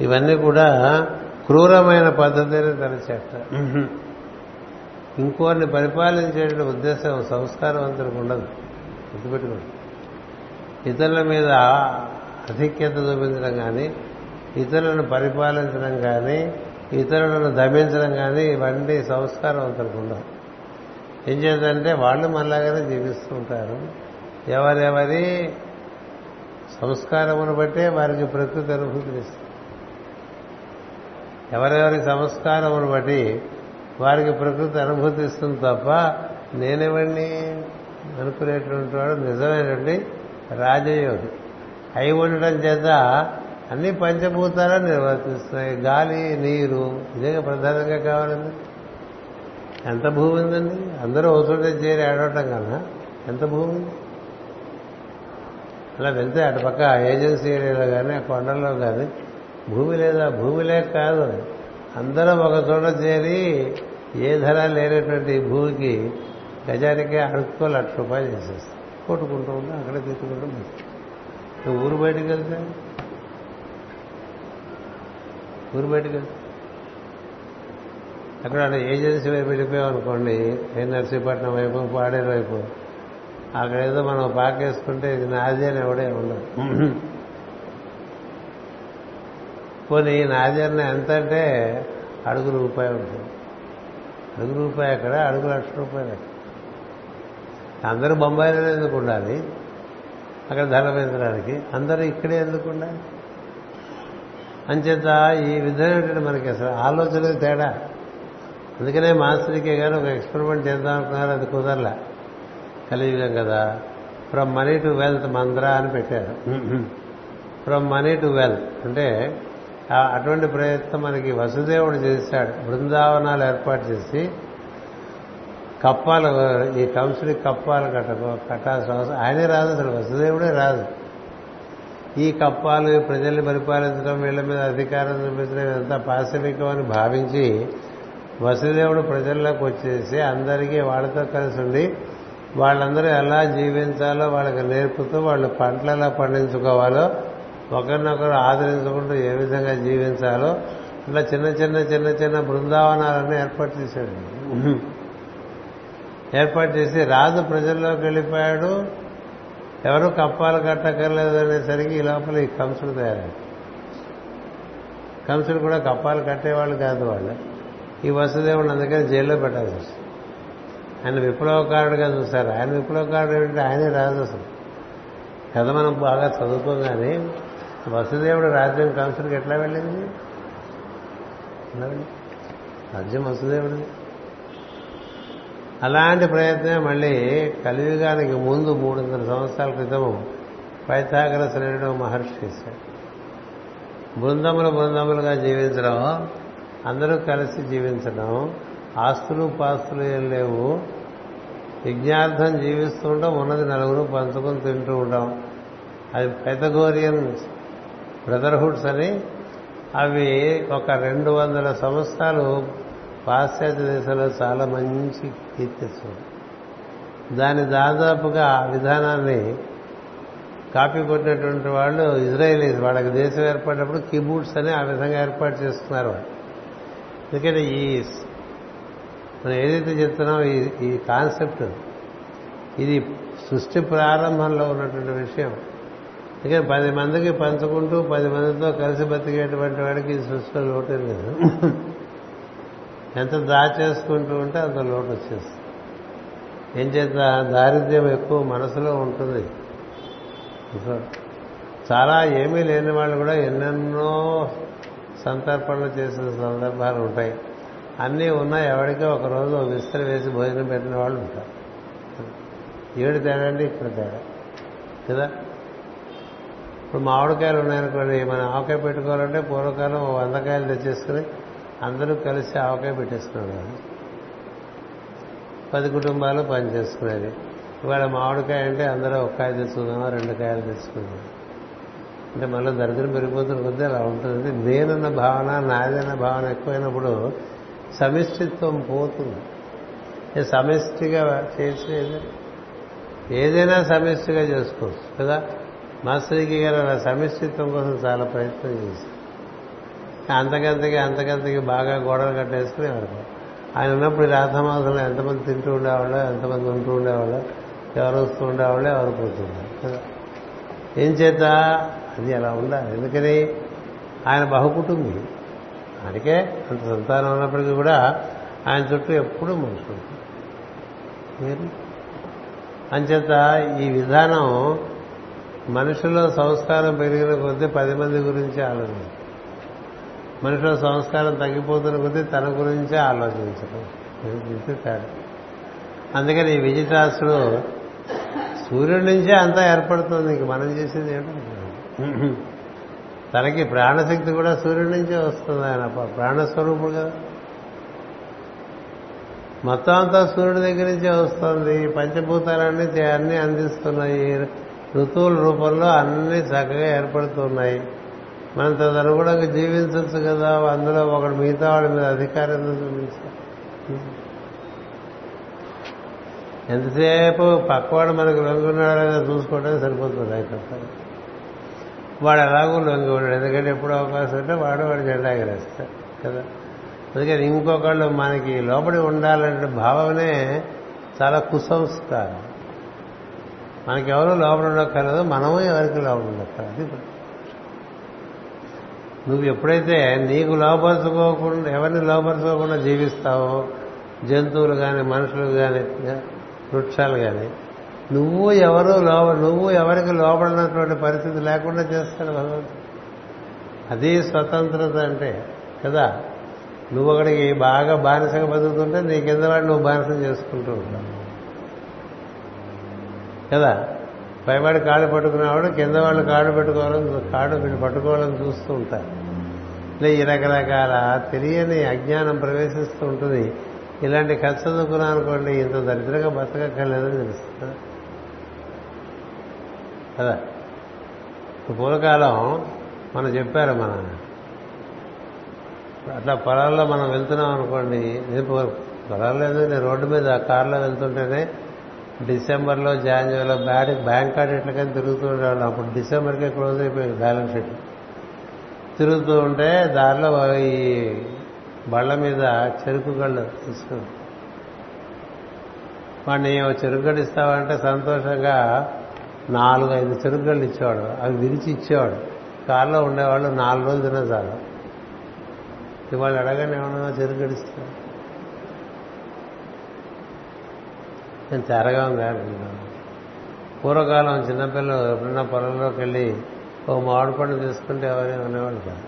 S1: ఇవన్నీ కూడా క్రూరమైన పద్ధతిని తలచేట ఇంకోరిని పరిపాలించే ఉద్దేశం సంస్కారవంతులకు ఉండదు. గుర్తుపెట్టుకోండి. ఇతరుల మీద అధిక్యత చూపించడం కానీ ఇతరులను పరిపాలించడం కానీ ఇతరులను దమించడం కానీ ఇవన్నీ సంస్కారవంతులకు ఉండవు. ఏం చేద్దంటే వాళ్ళు మనలాగానే జీవిస్తూ ఉంటారు. ఎవరెవరి సంస్కారమును బట్టే వారికి ప్రకృతి అనుభూతినిస్తుంది ఎవరెవరి సంస్కారమును బట్టి వారికి ప్రకృతి అనుభూతిస్తుంది తప్ప నేనెవడిని అనుకునేటువంటి వాడు నిజమైనటువంటి రాజయోగి. అయి ఉండటం చేత అన్ని పంచభూతాలు నిర్వర్తిస్తున్నాయి. గాలి నీరు ఇదే ప్రధానంగా కావాలండి. ఎంత భూమి ఉందండి? అందరూ ఒకచోటే చేరి ఆడవటం కన్నా ఎంత భూమి ఉంది? అలా వెళ్తే అటుపక్క ఏజెన్సీ ఏరియాలో కానీ ఆ కొండల్లో కానీ భూమి లేదా? భూమి లేక కాదు అందరం ఒక చోట చేరి ఏ ధర లేనటువంటి భూమికి గజానికే అడుక్కో లక్ష రూపాయలు చేసేస్తాం. కొట్టుకుంటూ ఉంటాం అక్కడే తీసుకుంటూ నువ్వు ఊరు బయటకు వెళ్తే? ఊరు బయటకు వెళ్తే? అక్కడ ఏజెన్సీ వైపు వెళ్ళిపోయాం అనుకోండి ఏ నర్సీపట్నం వైపు పాడేరు వైపు అక్కడ ఏదో మనం పాకేసుకుంటే ఇది నాది అని ఎవడే ఉండదు పోనీ నాది అన్న ఎంత అంటే అడుగు రూపాయి ఉంటుంది. అడుగు రూపాయి అక్కడ అడుగు లక్ష రూపాయలు. అందరూ బొంబాయిలోనే ఎందుకు ఉండాలి? అక్కడ ధర పెంచడానికి అందరూ ఇక్కడే ఎందుకు ఉండాలి? అంచేత ఈ విధమైనటువంటి మనకి అసలు ఆలోచన తేడా. అందుకనే మాస్టర్కే గారు ఒక ఎక్స్పెరిమెంట్ చేద్దాం అనుకున్నారు అది కుదరలే. కలియుగం కదా. ఫ్రమ్ మనీ టు వెల్త్ మంద్ర అని పెట్టారు. ఫ్రమ్ మనీ టు వెల్త్ అంటే అటువంటి ప్రయత్నం మనకి వసుదేవుడు చేశాడు. బృందావనాలు ఏర్పాటు చేసి కప్పాలు ఈ కంసుడి కప్పాలు కట్టకో కట్టాల్సిన అవసరం. ఆయనే రాదు అసలు వసుదేవుడే రాదు. ఈ కప్పాలు ప్రజల్ని పరిపాలించడం వీళ్ళ మీద అధికారం చూపించడం ఎంత పాశవికం అని భావించి వసుదేవుడు ప్రజల్లోకి వచ్చేసి అందరికీ వాళ్ళతో కలిసి ఉండి వాళ్ళందరూ ఎలా జీవించాలో వాళ్ళకి నేర్పుతూ వాళ్ళు పంటలు ఎలా పండించుకోవాలో ఒకరినొకరు ఆదరించుకుంటూ ఏ విధంగా జీవించాలో ఇలా చిన్న చిన్న చిన్న చిన్న బృందావనాలన్నీ ఏర్పాటు చేశాడు. ఏర్పాటు చేసి రాజు ప్రజల్లోకి వెళ్ళిపోయాడు. ఎవరు కప్పాలు కట్టక్కర్లేదు అనేసరికి ఈ లోపల ఈ కంసుడు తయారాడు కంసుడు కూడా కప్పాలు కట్టేవాళ్ళు కాదు వాళ్ళు. ఈ వసుదేవుడు అందుకని జైల్లో పెట్టాల్సి ఆయన విప్లవకారుడుగా చూశారు. ఆయన విప్లవకారుడు ఏమిటంటే ఆయనే రాజు అసలు. కథ మనం బాగా చదువుకోగానే వసుదేవుడు రాజ్యం కంసుడికి ఎట్లా వెళ్ళింది? రాజ్యం వసుదేవుడిది. అలాంటి ప్రయత్నమే మళ్ళీ కలియుగానికి ముందు మూడు వందల సంవత్సరాల క్రితము పైథాగరసుడు మహర్షి చేశాడు. బృందములు బృందములుగా జీవించడం అందరూ కలిసి జీవించడం ఆస్తులు పాస్తులు ఏం లేవు. యజ్ఞార్థం జీవిస్తూ ఉంటాం ఉన్నది నలుగురు పంచుకొని తింటూ ఉంటాం. అది పెథగోరియన్ బ్రదర్హుడ్స్ అని. అవి ఒక రెండు వందల సంవత్సరాలు పాశ్చాత్య దేశంలో చాలా మంచి కీర్తిస్తుంది. దాని దాదాపుగా ఆ విధానాన్ని కాపీ కొట్టినటువంటి వాళ్ళు ఇజ్రాయేలీస్ వాళ్ళకి దేశం ఏర్పడినప్పుడు కిబూట్స్ అని ఆ విధంగా ఏర్పాటు చేసుకున్నారు వాళ్ళు. ఎందుకంటే ఈ మనం ఏదైతే చెప్తున్నామో ఈ ఈ కాన్సెప్ట్ ఇది సృష్టి ప్రారంభంలో ఉన్నటువంటి విషయం. అందుకని పది మందికి పంచుకుంటూ పది మందితో కలిసి బతికేటువంటి వాడికి ఈ సృష్టిలో లోటే లేదు. ఎంత దాచేసుకుంటూ ఉంటే అంత లోటు వచ్చేస్తుంది. ఏం చేత దారిద్ర్యం ఎక్కువ మనసులో ఉంటుంది. చాలా ఏమీ లేని వాళ్ళు కూడా ఎన్నెన్నో సంతర్పణలు చేసిన సందర్భాలు ఉంటాయి. అన్నీ ఉన్నా ఎవరికో ఒకరోజు విస్తర వేసి భోజనం పెట్టిన వాళ్ళు ఉంటారు. ఏడు తేడా అండి ఇక్కడ తేడా. కదా? ఇప్పుడు మామిడికాయలు ఉన్నాయనుకోండి మనం ఆవకాయ పెట్టుకోవాలంటే పూర్వకాలం ఓ వంద కాయలు తెచ్చేసుకుని అందరూ కలిసి ఆవకాయ పెట్టేసుకున్నారు పది కుటుంబాలు పని చేసుకునేది. ఇవాళ మామిడికాయ అంటే అందరూ ఒక కాయ తెచ్చుకుందామా రెండు కాయలు తెచ్చుకుందాం అంటే మళ్ళీ దరిద్రం పెరిగిపోతున్న కొద్దీ అలా ఉంటుంది నేనన్న భావన నాదన్న భావన ఎక్కువైనప్పుడు సమిష్టిత్వం పోతుంది. సమిష్టిగా చేసేది ఏదైనా సమిష్టిగా చేసుకోవచ్చు కదా? మాస్టర్కి గారు అలా సమిష్టిత్వం కోసం చాలా ప్రయత్నం చేశారు. అంతకంతకి అంతకంతకి బాగా గోడలు కట్టేసుకునేవారు. ఆయన ఉన్నప్పుడు ఈ రాధమాసంలో ఎంతమంది తింటూ ఉండేవాళ్ళు ఎంతమంది ఉంటూ ఉండేవాళ్ళు ఎవరు వస్తూ ఉండేవాళ్ళు ఎవరు పోతున్నారు కదా? ఏం చేత అది అలా ఉండాలి. ఎందుకని? ఆయన బహుకుటుంబి. అందుకే అంత సంతానం ఉన్నప్పటికీ కూడా ఆయన చుట్టూ ఎప్పుడూ మనుషులు మీరు? అంచేత ఈ విధానం మనుషుల్లో సంస్కారం పెరిగిన కొద్దీ పది మంది గురించి ఆలోచించడం మనిషిలో సంస్కారం తగ్గిపోతున్న కొద్దీ తన గురించే ఆలోచించడం తేడా. అందుకని ఈ విజితాసుడు సూర్యుడి నుంచే అంతా ఏర్పడుతుంది. ఇంక మనం చేసేది ఏంటంటే తనకి ప్రాణశక్తి కూడా సూర్యుడి నుంచే వస్తుంది ఆయన ప్రాణస్వరూపుడు కదా. మొత్తం అంతా సూర్యుడి దగ్గర నుంచే వస్తుంది. పంచభూతాలన్నీ అన్ని అందిస్తున్నాయి. ఋతువుల రూపంలో అన్నీ చక్కగా ఏర్పడుతున్నాయి. మనం తదనుగుణంగా జీవించవచ్చు కదా. అందులో ఒకడు మిగతా వాళ్ళ మీద అధికారం ఎంతసేపు పక్కవాడు మనకు లొంగున్నాడో లేదో చూసుకోవడం సరిపోతుంది అయితే వాడు అలాగూ లొంగి ఉన్నాడు ఎందుకంటే ఎప్పుడు అవకాశం ఉంటే వాడు వాడు జెండా ఎగరేస్తాడు కదా? అందుకని ఇంకొకళ్ళు మనకి లోపడి ఉండాలంటే భావనే చాలా కుసంస్కారం. మనకి ఎవరు లోపల ఉండక్కర్లేదు మనము ఎవరికి లోపల ఉండక్కర్లేదు. నువ్వు ఎప్పుడైతే నీకు లోపరుచుకోకుండా ఎవరిని లోపరుచుకోకుండా జీవిస్తావో జంతువులు కానీ మనుషులు కానీ వృక్షాలు కానీ నువ్వు ఎవరు లోప నువ్వు ఎవరికి లోపడినటువంటి పరిస్థితి లేకుండా చేస్తాడు భగవంతుడు. అది స్వతంత్రత అంటే కదా? నువ్వు ఒకడికి బాగా బానిసగా బతుకుతుంటే నీ కింద వాడు నువ్వు బానిసం చేసుకుంటూ ఉంటావు. కదా? పైవాడు కాళ్ళు పట్టుకునేవాడు కింద వాళ్ళు కాళ్ళు పెట్టుకోవాలని కాళ్ళు వీళ్ళు పట్టుకోవాలని చూస్తూ ఉంటారు. ఇలా ఈ రకరకాల తెలియని అజ్ఞానం ప్రవేశిస్తూ ఉంటుంది. ఇలాంటి ఖర్చు చదువుకున్నాం అనుకోండి ఇంత దరిద్రంగా బతకక్కర్లేదని తెలుస్తుంది. కదా? పూర్వకాలం మనం చెప్పారు మన. అట్లా పొలాల్లో మనం వెళ్తున్నాం అనుకోండి నేను పొలాల్లో నేను రోడ్డు మీద కారులో వెళ్తుంటేనే డిసెంబర్లో జాన్యువరిలో బ్యాడ్ బ్యాంక్ కార్డ్ ఎట్లకని తిరుగుతూ ఉండేవాళ్ళం. అప్పుడు డిసెంబర్కే క్లోజ్ అయిపోయింది బ్యాలెన్స్ షీట్. తిరుగుతూ ఉంటే దారిలో ఈ బళ్ళ మీద చెరుకు గళ్ళు తీసుకుని వాడిని చెరుకు గడిస్తావంటే ఇస్తావంటే సంతోషంగా నాలుగు ఐదు చెరుకుగళ్ళు ఇచ్చేవాడు. అవి విరిచి ఇచ్చేవాడు. కారులో ఉండేవాళ్ళు నాలుగు రోజులు తిన్నా చాలు. ఇవాళ అడగని ఏమన్నా చెరుకు గడిస్తారు నేను తెరగా ఉంది పూర్వకాలం చిన్నపిల్లలు ఎప్పుడన్నా పొలంలోకి వెళ్ళి ఓ మామిడి పండు తీసుకుంటే ఎవరైనా అనేవాళ్ళు కాదు.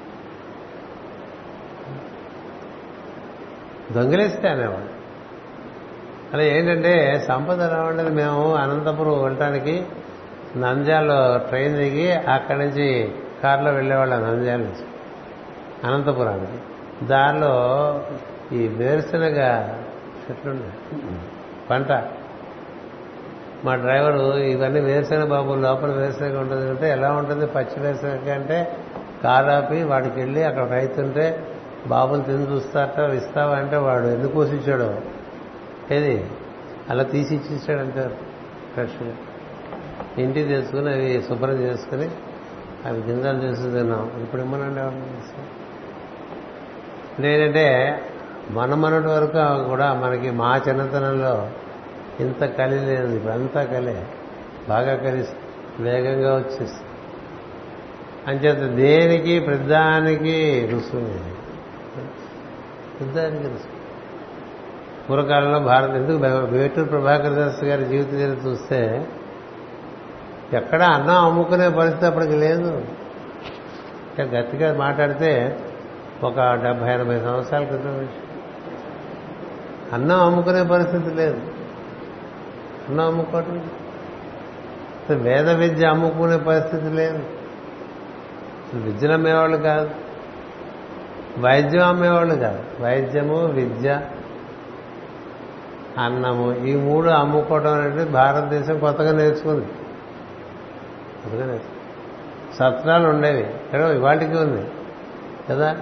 S1: దొంగిలిస్తే అనేవాడు అలా ఏంటంటే సంపద ఎలా మేము అనంతపురం వెళ్ళటానికి నంద్యాల ట్రైన్ దిగి అక్కడి నుంచి కారులో వెళ్ళేవాళ్ళం నంద్యాల నుంచి. అనంతపురానికి. దారిలో ఈ వేరుశనగ చెట్లు పంట. మా డ్రైవరు ఇవన్నీ వేరుశనగ బాబు లోపల వేరుశనగ ఉంటుంది అంటే ఎలా ఉంటుంది? పచ్చి వేరుశనగ అంటే కారు ఆపి వాడికి వెళ్ళి అక్కడ రైతుంటే బాబులు తిని చూస్తారట ఇస్తావా అంటే వాడు ఎందుకు కోసిచ్చాడో ఏది? అలా తీసి ఇచ్చేసాడంటే ఫ్రెష్గా ఇంటికి తెచ్చుకుని అవి శుభ్రం చేసుకుని అవి గింజలు చేసి తిన్నాం. ఇప్పుడు ఇమ్మనండి నేనంటే మన మనటి వరకు కూడా మనకి మా చిన్నతనంలో ఇంత కలి లేదు ఇప్పుడు అంతా కలే బాగా కలిసి వేగంగా వచ్చేసి అంచేత దేనికి ప్రధానికి రుసుము ప్రధానికి రుసుము. పూర్వకాలంలో భారత ఎందుకు వేటూరు ప్రభాకర్ దాస్ గారి జీవిత చరిత్ర చూస్తే ఎక్కడ అన్నం అమ్ముకునే పరిస్థితి అప్పటికి లేదు. ఇంకా గట్టిగా మాట్లాడితే ఒక డెబ్బై ఎనభై సంవత్సరాల క్రితం అన్నం అమ్ముకునే పరిస్థితి లేదు. అన్నం అమ్ముకోవటం వేద విద్య అమ్ముకునే పరిస్థితి లేదు. విద్యను అమ్మేవాళ్ళు కాదు. వైద్యం అమ్మేవాళ్ళు కాదు. వైద్యము విద్య అన్నము ఈ మూడు అమ్ముకోవడం అనేది భారతదేశం కొత్తగా నేర్చుకుంది. కొత్తగా సత్నాలు సత్రాలు ఉండేవి. ఇక్కడ ఇవాటికి ఉంది. కదా?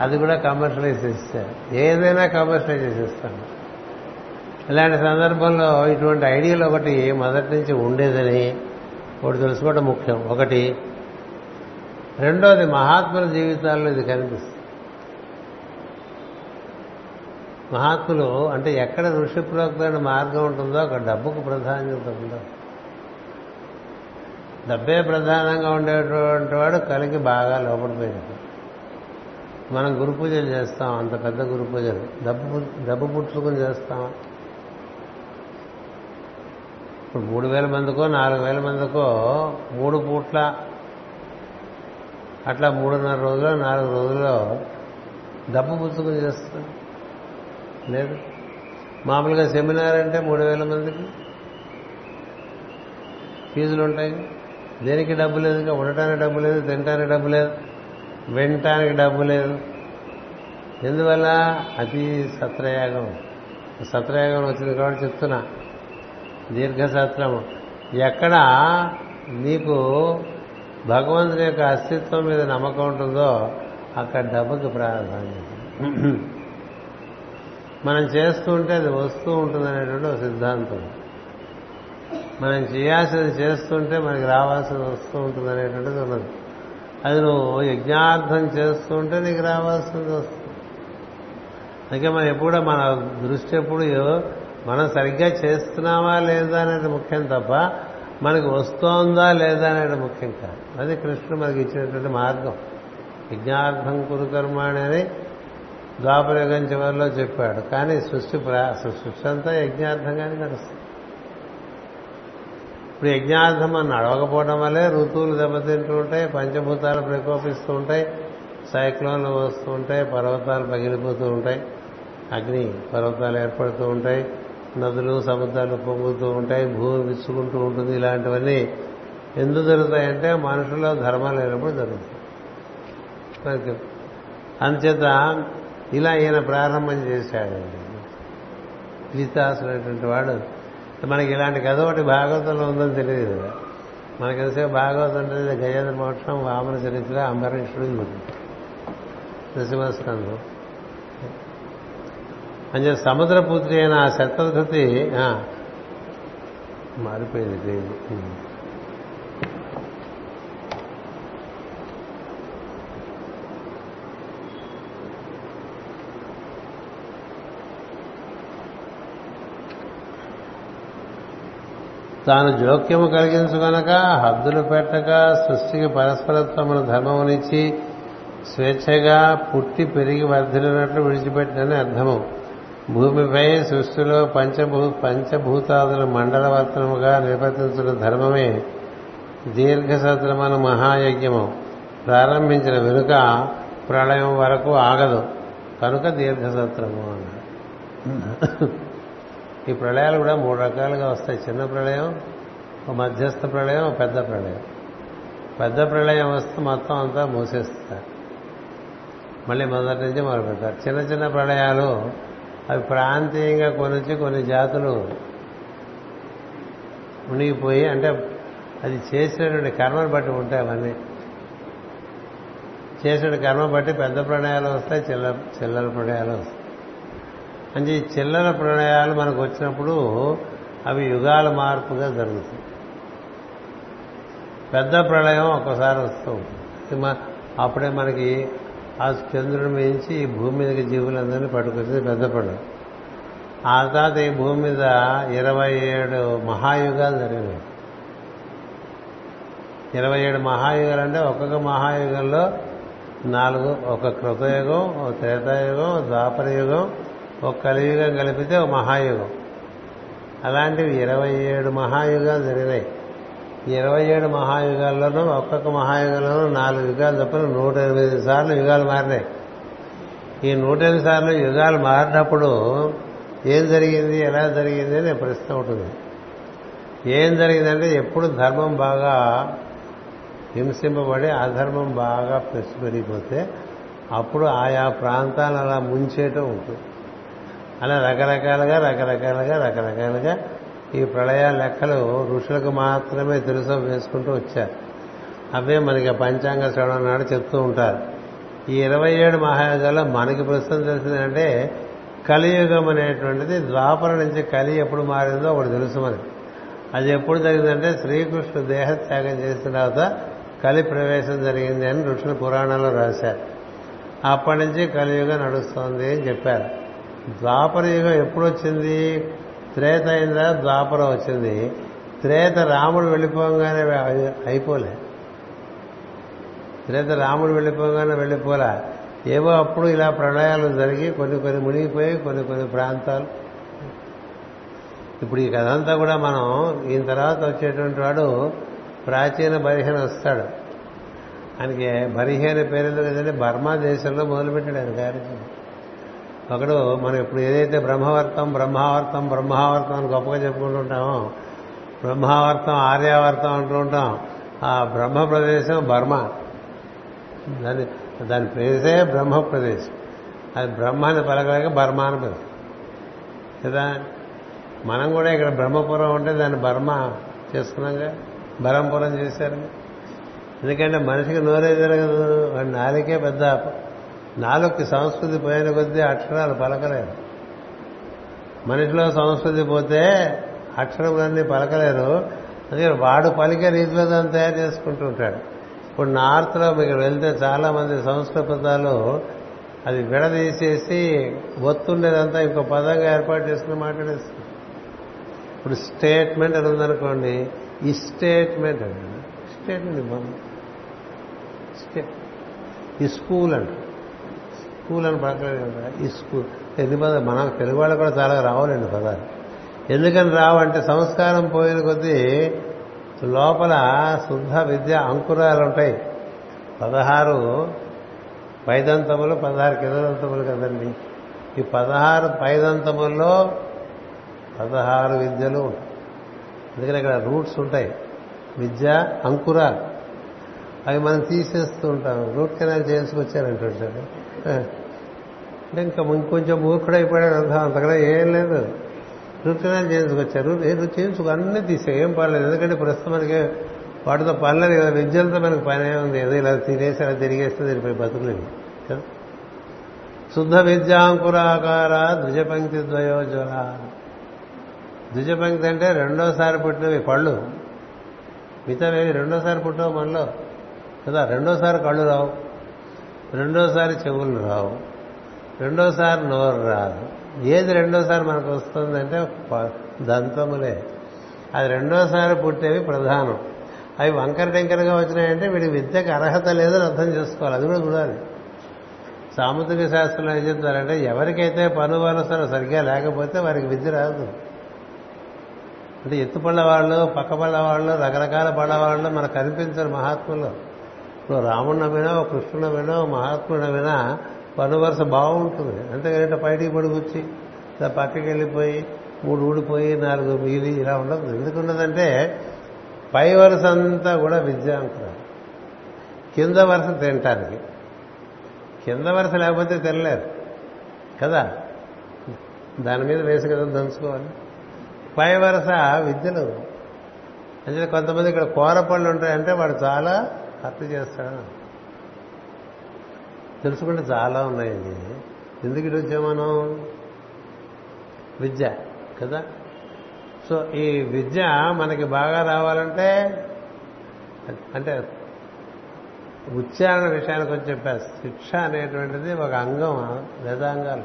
S1: అది కూడా కమర్షియలైజ్ చేస్తారు ఏదైనా కమర్షియలైజ్ చేసేస్తాను ఇలాంటి సందర్భంలో ఇటువంటి ఐడియాలు ఒకటి మొదటి నుంచి ఉండేదని ఒకటి తెలుసుకోవడం ముఖ్యం. ఒకటి రెండోది మహాత్ముల జీవితాల్లో ఇది కనిపిస్తుంది. మహాత్ములు అంటే ఎక్కడ ఋషిప్రోక్తమైన మార్గం ఉంటుందో అక్కడ డబ్బుకు ప్రాధాన్యత ఉండదు డబ్బే ప్రధానంగా ఉండేటువంటి వాడు కలిగి బాగా లోపడిపోయినట్టు మనం గురు పూజలు చేస్తాం అంత పెద్ద గురు పూజలు. డబ్బు డబ్బు పుట్టుకుని చేస్తాం. ఇప్పుడు మూడు వేల మందికో నాలుగు వేల మందికో మూడు పూట్ల అట్లా మూడున్నర రోజులు నాలుగు రోజుల్లో డబ్బు పుచ్చుకుని చేస్తాం. లేదు. మామూలుగా సెమినార్ అంటే మూడు వేల మందికి ఫీజులు ఉంటాయి. దేనికి డబ్బు లేదు? ఉండటానికి డబ్బు లేదు తినటానికి డబ్బు లేదు వినటానికి డబ్బు లేదు. ఎందువల్ల? అతి సత్రయాగం. సత్రయాగం వచ్చింది కాబట్టి చెప్తున్నా. దీర్ఘసత్రము ఎక్కడ నీకు భగవంతుని యొక్క అస్తిత్వం మీద నమ్మకం ఉంటుందో అక్కడ డబ్బుకి ప్రాధాన్యత. మనం చేస్తుంటే అది వస్తూ ఉంటుంది అనేటువంటి ఒక సిద్ధాంతం. మనం చేయాల్సింది చేస్తుంటే మనకి రావాల్సింది వస్తూ ఉంటుంది అనేటువంటిది ఉన్నది. అది నువ్వు యజ్ఞార్థం చేస్తుంటే నీకు రావాల్సింది వస్తుంది. అందుకే మనం ఎప్పుడు మన దృష్టి ఎప్పుడు మనం సరిగ్గా చేస్తున్నామా లేదా అనేది ముఖ్యం తప్ప మనకి వస్తోందా లేదా అనేది ముఖ్యం కాదు. అది కృష్ణుడు మనకి ఇచ్చినటువంటి మార్గం. యజ్ఞార్థం కురుకర్మాణి అని ద్వాపరయుగం చివరిలో చెప్పాడు. కానీ సృష్టి సృష్టి అంతా యజ్ఞార్థంగానే నడుస్తుంది. ఇప్పుడు యజ్ఞార్థం అని అడవకపోవడం వల్లే ఋతువులు దెబ్బతింటూ ఉంటాయి పంచభూతాలు ప్రకోపిస్తూ ఉంటాయి సైక్లోన్లు వస్తూ ఉంటాయి పర్వతాలు పగిలిపోతూ ఉంటాయి అగ్ని పర్వతాలు ఏర్పడుతూ ఉంటాయి నదులు సముద్రాలు పొంగుతూ ఉంటాయి భూమి విచ్చుకుంటూ ఉంటుంది. ఇలాంటివన్నీ ఎందుకు జరుగుతాయంటే మనుషుల్లో ధర్మాలు లేనప్పుడు జరుగుతాయి. అంచేత ఇలా ఈయన ప్రారంభం చేశాడండి. గీతాసులైనటువంటి వాడు మనకి ఇలాంటి కథ ఒకటి భాగవతంలో ఉందని తెలియదు. కదా మనకి తెలిసే భాగవతం అంటే గజేంద్ర మోక్షం వామన చరిత్ర అంబరీషుడు నృసింహస్కంధం అని అంటే సముద్రపుత్రి అయిన ఆ శతధృతి మారిపోయింది పేరు తాను జోక్యము కలిగించుకొనక హద్దులు పెట్టక సృష్టికి పరస్పరత్వమున ధర్మమునిచ్చి స్వేచ్ఛగా పుట్టి పెరిగి వర్ధిలినట్లు విడిచిపెట్టినని అర్థము. భూమిపై సృష్టిలో పంచభూ పంచభూతాదుల మండలవర్తనముగా నిర్వర్తించిన ధర్మమే దీర్ఘసత్రమను మహాయజ్ఞము. ప్రారంభించిన వెనుక ప్రళయం వరకు ఆగదు. కనుక దీర్ఘసత్రము అన్నారు ఈ ప్రళయాలు కూడా మూడు రకాలుగా వస్తాయి. చిన్న ప్రళయం ఒక మధ్యస్థ ప్రళయం ఒక పెద్ద ప్రళయం. పెద్ద ప్రళయం వస్తే మొత్తం అంతా మూసేస్తారు. మళ్ళీ మొదటి నుంచి మొదలు పెడతారు. చిన్న చిన్న ప్రళయాలు అవి ప్రాంతీయంగా కొనిచ్చి కొన్ని జాతులు మునిగిపోయి అంటే అది చేసినటువంటి కర్మను బట్టి ఉంటాయి అవన్నీ. చేసిన కర్మ బట్టి పెద్ద ప్రణయాలు వస్తాయి చిల్లర చిల్లర ప్రణయాలు వస్తాయి. అంటే ఈ చిల్లర ప్రణయాలు మనకు వచ్చినప్పుడు అవి యుగాల మార్పుగా జరుగుతాయి. పెద్ద ప్రళయం ఒక్కసారి వస్తూ ఉంటుంది. అప్పుడే మనకి ఆ చంద్రుడి మించి ఈ భూమి మీదకి జీవులందరినీ పట్టుకొచ్చింది పెద్ద ప్రళయం ఆ తర్వాత ఈ భూమి మీద ఇరవై ఏడు మహాయుగాలు జరిగినాయి. ఇరవై ఏడు మహాయుగాలు అంటే ఒక్కొక్క మహాయుగంలో నాలుగు ఒక కృతయుగం ఒక త్రేతాయుగం ద్వాపరయుగం ద్వాపర యుగం ఒక కలియుగం కలిపితే ఒక మహాయుగం. అలాంటివి ఇరవై ఏడు మహాయుగాలు జరిగినాయి. ఇరవై ఏడు మహాయుగాల్లోనూ ఒక్కొక్క మహాయుగంలోనూ నాలుగు యుగాలు తప్పని నూట ఎనిమిది సార్లు యుగాలు మారినాయి. ఈ నూట ఎనిమిది సార్లు యుగాలు మారినప్పుడు ఏం జరిగింది ఎలా జరిగింది అని ప్రశ్న ఉంటుంది. ఏం జరిగిందంటే ఎప్పుడు ధర్మం బాగా హింసింపబడి అధర్మం బాగా పెరిగిపోతే అప్పుడు ఆయా ప్రాంతాలు అలా ముంచేయటం ఉంటుంది. అలా రకరకాలుగా రకరకాలుగా రకరకాలుగా ఈ ప్రళయ లెక్కలు ఋషులకు మాత్రమే తెలుసు వేసుకుంటూ వచ్చారు. అవే మనకి పంచాంగ శ్రవణం నాడు చెప్తూ ఉంటారు. ఈ ఇరవై ఏడు మహాయుగాల్లో మనకి ప్రస్తుతం తెలిసిందంటే కలియుగం అనేటువంటిది ద్వాపర నుంచి కలి ఎప్పుడు మారిందో ఒకటి తెలుసు మనకి. అది ఎప్పుడు జరిగిందంటే శ్రీకృష్ణుడు దేహత్యాగం చేసిన తర్వాత కలి ప్రవేశం జరిగింది అని ఋషులు పురాణంలో రాశారు. అప్పటి నుంచి కలియుగం నడుస్తోంది అని చెప్పారు. ద్వాపర యుగం ఎప్పుడు వచ్చింది? త్రేత అయిందా ద్వాపరం వచ్చింది. త్రేత రాముడు వెళ్ళిపోగానే అయిపోలే. త్రేత రాముడు వెళ్ళిపోగానే వెళ్ళిపోలే. ఏవో అప్పుడు ఇలా ప్రళయాలు జరిగి కొన్ని కొన్ని మునిగిపోయి కొన్ని కొన్ని ప్రాంతాలు. ఇప్పుడు ఈ కథ అంతా కూడా మనం ఈయన తర్వాత వచ్చేటువంటి వాడు ప్రాచీన బరిహీన వస్తాడు. ఆయనకి బరిహీన పేరు ఎందుకు బర్మా దేశంలో మొదలుపెట్టాడు ఆయన కార్యక్రమం ఒకడు మనం ఇప్పుడు ఏదైతే బ్రహ్మవర్తం బ్రహ్మావర్తం బ్రహ్మావర్తం అని గొప్పగా చెప్పుకుంటుంటామో బ్రహ్మావర్తం ఆర్యావర్తం అంటూ ఉంటాం. ఆ బ్రహ్మ ప్రదేశం బర్మ. దాని దాని ప్లేసే బ్రహ్మ ప్రదేశం అది బ్రహ్మ పలకలేక బర్మ అని పిలుస్తాం కదా? మనం కూడా ఇక్కడ బ్రహ్మపురం ఉంటే దాన్ని బర్మ చేసుకున్నాగా బరంపురం చేశారు. ఎందుకంటే మనిషికి నోరే జరగదు. వాడి నాలుకే పెద్ద నాలుగుకి సంస్కృతి పోయిన కొద్దీ అక్షరాలు పలకలేరు. మనిషిలో సంస్కృతి పోతే అక్షరములన్నీ పలకలేరు. అందుకని వాడు పలికే రీతిలో దాన్ని తయారు చేసుకుంటూ ఉంటాడు ఇప్పుడు నార్త్లో మీకు వెళ్తే చాలా మంది సంస్కృత పదాలు అది విడదీసేసి ఒత్తుండేదంతా ఇంకో పదంగా ఏర్పాటు చేసుకుని మాట్లాడేస్తుంది ఇప్పుడు స్టేట్మెంట్ అని ఉందనుకోండి ఈ స్టేట్మెంట్ అండి స్టేట్మెంట్ ఇవ్వండి ఈ స్కూల్ అంట స్కూల్ అని పలకలేదు ఈ స్కూల్. ఎన్ని పదాలు మన తెలుగు వాళ్ళు కూడా చాలా రావాలండి పదాలు. ఎందుకని రావంటే సంస్కారం పోయిన కొద్దీ లోపల శుద్ధ విద్య అంకురాలు ఉంటాయి. పదహారు పైదంతములు పదహారు కిందంతములు కదండి. ఈ పదహారు పైదంతముల్లో పదహారు విద్యలు ఉంటాయి. అందుకని ఇక్కడ రూట్స్ ఉంటాయి. విద్య అంకురాలు. అవి మనం తీసేస్తూ ఉంటాం. రూట్ కెనాల్ చేసుకొచ్చారంటుంటాడు అంటే ఇంకా ఇంకొంచెం మూర్ఖుడైపోయాడు అర్థం అంతకన్నా ఏం లేదు. రూట్ కెనాల్ చేసుకొచ్చారు రూట్ చేయించుకు అన్నీ తీసే ఏం పర్లేదు. ఎందుకంటే ప్రస్తుతం మనకి వాటితో పర్లేదు కదా. విద్యలతో మనకు పనే ఉంది. ఏదో ఇలా తినేసి అలా తిరిగేస్తే తిరిగిపోయి బతుకులేదు కదా. శుద్ధ విద్యాంకురాకార ద్విజపంక్తి ద్వయోజ్వల ద్విజపంక్తి అంటే రెండోసారి పుట్టినవి పళ్ళు. మిగతావేవి రెండోసారి పుట్టవు మనలో. కదా రెండోసారి కళ్ళు రావు రెండోసారి చెవులు రావు రెండోసారి నోరు రాదు. ఏది రెండోసారి మనకు వస్తుందంటే దంతములే. అది రెండోసారి పుట్టేవి ప్రధానం. అవి వంకర టెంకరగా వచ్చినాయంటే వీడి విద్యకు అర్హత లేదని అర్థం చేసుకోవాలి. అది కూడా చూడాలి. సాముద్రిక శాస్త్రంలో ఏం చెప్తారంటే ఎవరికైతే పను వలసలు సరిగ్గా లేకపోతే వారికి విద్య రాదు. అంటే ఎత్తుపళ్ళ వాళ్ళు పక్కపళ్ళ వాళ్ళు రకరకాల పళ్ళ వాళ్ళు మనకు కనిపించరు మహాత్ములు. ఇప్పుడు రాముడిని వినా ఒక కృష్ణుని వినా ఒక పను వరుస బాగుంటుంది. అంతేకాదంటే బయటికి పడుకొచ్చి పక్కకి వెళ్ళిపోయి మూడు ఊడిపోయి నాలుగు మిగిలి ఇలా ఉండదు. ఎందుకు పై వరుస అంతా కూడా విద్యాంకురాలు. కింద వరుస తినటానికి. కింద వరుస లేకపోతే తినలేరు కదా? దాని మీద వేసి కదా దంచుకోవాలి. పై వరుస విద్యలు. అంటే కొంతమంది ఇక్కడ కూర పళ్ళు ఉంటాయంటే వాడు చాలా హత్య చేస్తాడు. తెలుసుకుంటే చాలా ఉన్నాయండి. ఎందుకు ఇటు వచ్చామనం విద్య కదా? సో ఈ విద్య మనకి బాగా రావాలంటే అంటే ఉచ్చారణ విషయానికి వచ్చి చెప్పా శిక్ష అనేటువంటిది ఒక అంగం వేదాంగాలు.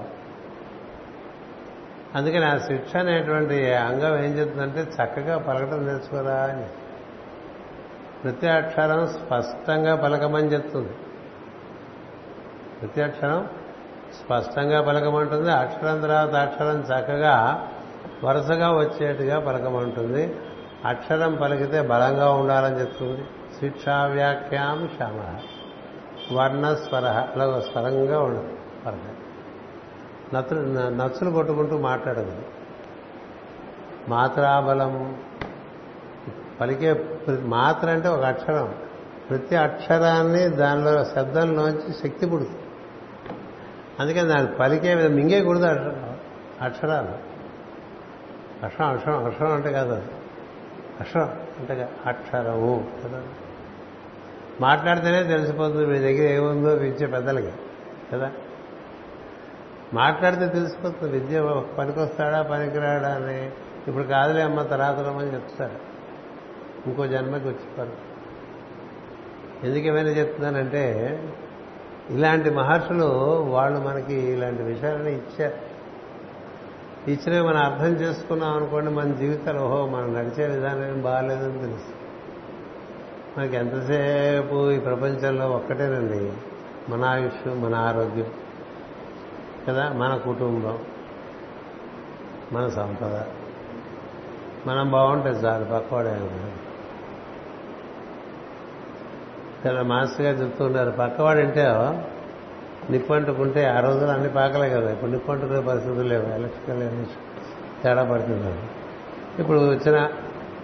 S1: అందుకని ఆ శిక్ష అనేటువంటి అంగం ఏం చెప్తుందంటే చక్కగా పలకటం నేర్చుకోరా అని. ప్రతి అక్షరం స్పష్టంగా పలకమని చెప్తుంది. ప్రతి అక్షరం స్పష్టంగా పలకమంటుంది. అక్షరం తర్వాత అక్షరం చక్కగా వరుసగా వచ్చేట్టుగా పలకమంటుంది. అక్షరం పలికితే బలంగా ఉండాలని చెప్తుంది. శిక్షా వ్యాఖ్యాం శమ. వర్ణస్వర అలా స్వరంగా ఉండదు పలక నచ్చులు కొట్టుకుంటూ మాట్లాడదు. మాత్రాబలం పలికే మాత్ర అంటే ఒక అక్షరం. ప్రతి అక్షరాన్ని దానిలో శబ్దంలోంచి శక్తి పుడుతుంది. అందుకని దాన్ని పలికే విధంగా మింగేయకూడదు అక్షరాలు. అక్షరం అక్షరం అక్షరం అంటే కాదు అది. అక్షరం అంటే అక్షరము. కదా? మాట్లాడితేనే తెలిసిపోతుంది మీ దగ్గర ఏముందో విద్య పెద్దలకి. కదా? మాట్లాడితే తెలిసిపోతుంది విద్య పనికొస్తాడా పనికిరాడా అని. ఇప్పుడు కాదులే అమ్మ తర్వాత రమ్మని చెప్తారు. ఇంకో జన్మకి వచ్చేవారు ఎందుకు ఏమైనా చెప్తున్నానంటే ఇలాంటి మహర్షులు వాళ్ళు మనకి ఇలాంటి విషయాలని ఇచ్చారు. ఇచ్చినవి మనం అర్థం చేసుకున్నాం అనుకోండి మన జీవితాలు ఓహో మనం నడిచే విధానం ఏం బాగాలేదని తెలుసు. మనకి ఎంతసేపు ఈ ప్రపంచంలో ఒక్కటేనండి. మన ఆయుష్ మన ఆరోగ్యం కదా? మన కుటుంబం మన సంపద. మనం బాగుంటే చాలు పక్కవాడే తన మాస్టర్ గారు పక్కవాడు పక్కవాడంటే నిప్పంటుకుంటే ఆ రోజులు అన్ని పాకలే కదా ఇప్పుడు నిప్పంటుకునే పరిస్థితులు లేవు ఎలక్ట్రికల్ తేడా పడుతుంది. ఇప్పుడు వచ్చిన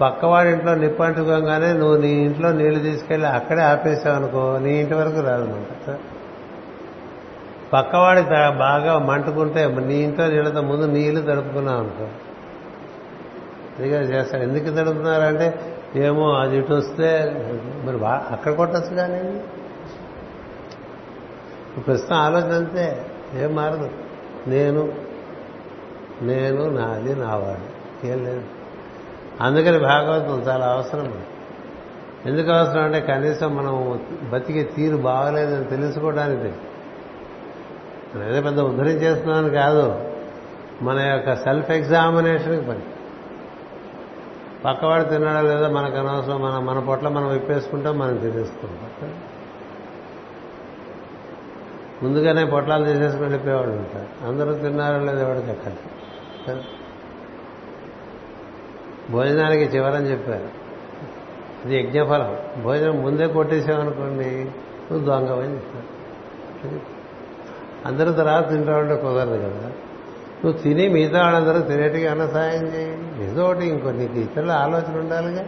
S1: పక్కవాడి ఇంట్లో నిప్పంటుకోగానే నువ్వు నీ ఇంట్లో నీళ్ళు తీసుకెళ్ళి అక్కడే ఆపేసావు అనుకో నీ ఇంటి వరకు రాదు పక్కవాడి బాగా మంటుకుంటే నీ ఇంట్లో నీళ్ళతో ముందు నీళ్ళు తడుపుకున్నావు అనుకో ఇదిగా చేస్తాడు ఎందుకు తడుపుతున్నారంటే ఏమో అది ఇటు వస్తే మరి అక్కడ కొట్టచ్చు కానీ. ప్రస్తుతం ఆలోచన అంతే. ఏం మారదు. నేను నేను నాది నావాడు ఏం లేదు. అందుకని భాగవతం చాలా అవసరం. ఎందుకు అవసరం అంటే కనీసం మనం బతికే తీరు బాగలేదని తెలుసుకోవడానికి. ఏదో పెద్ద ఉద్ధరించేస్తున్నాను కాదు. మన యొక్క సెల్ఫ్ ఎగ్జామినేషన్కి పని. పక్కవాడు తిన్నాడా లేదా మనకు అనవసరం మన మన పొట్ల మనం విప్పేసుకుంటాం మనం తినేసుకుంటాం. ముందుగానే పొట్లాలు చేసేసుకుని వెళ్ళిపోయేవాడు ఉంటారు. అందరూ తిన్నారో లేదా ఎవరికి ఎక్కడ భోజనానికి చివరని చెప్పారు. ఇది యజ్ఞఫలం. భోజనం ముందే కొట్టేసామనుకోండి నువ్వు దొంగవని చెప్పారు అందరూ తర్వాత తింటా ఉంటే కుదరదు కదా. నువ్వు తిని మిగతా వాళ్ళందరూ తినేటికి అన్న సాయం చేయి. ఏదో ఒకటి ఇంకో నీకు ఇతరుల ఆలోచన ఉండాలిగా.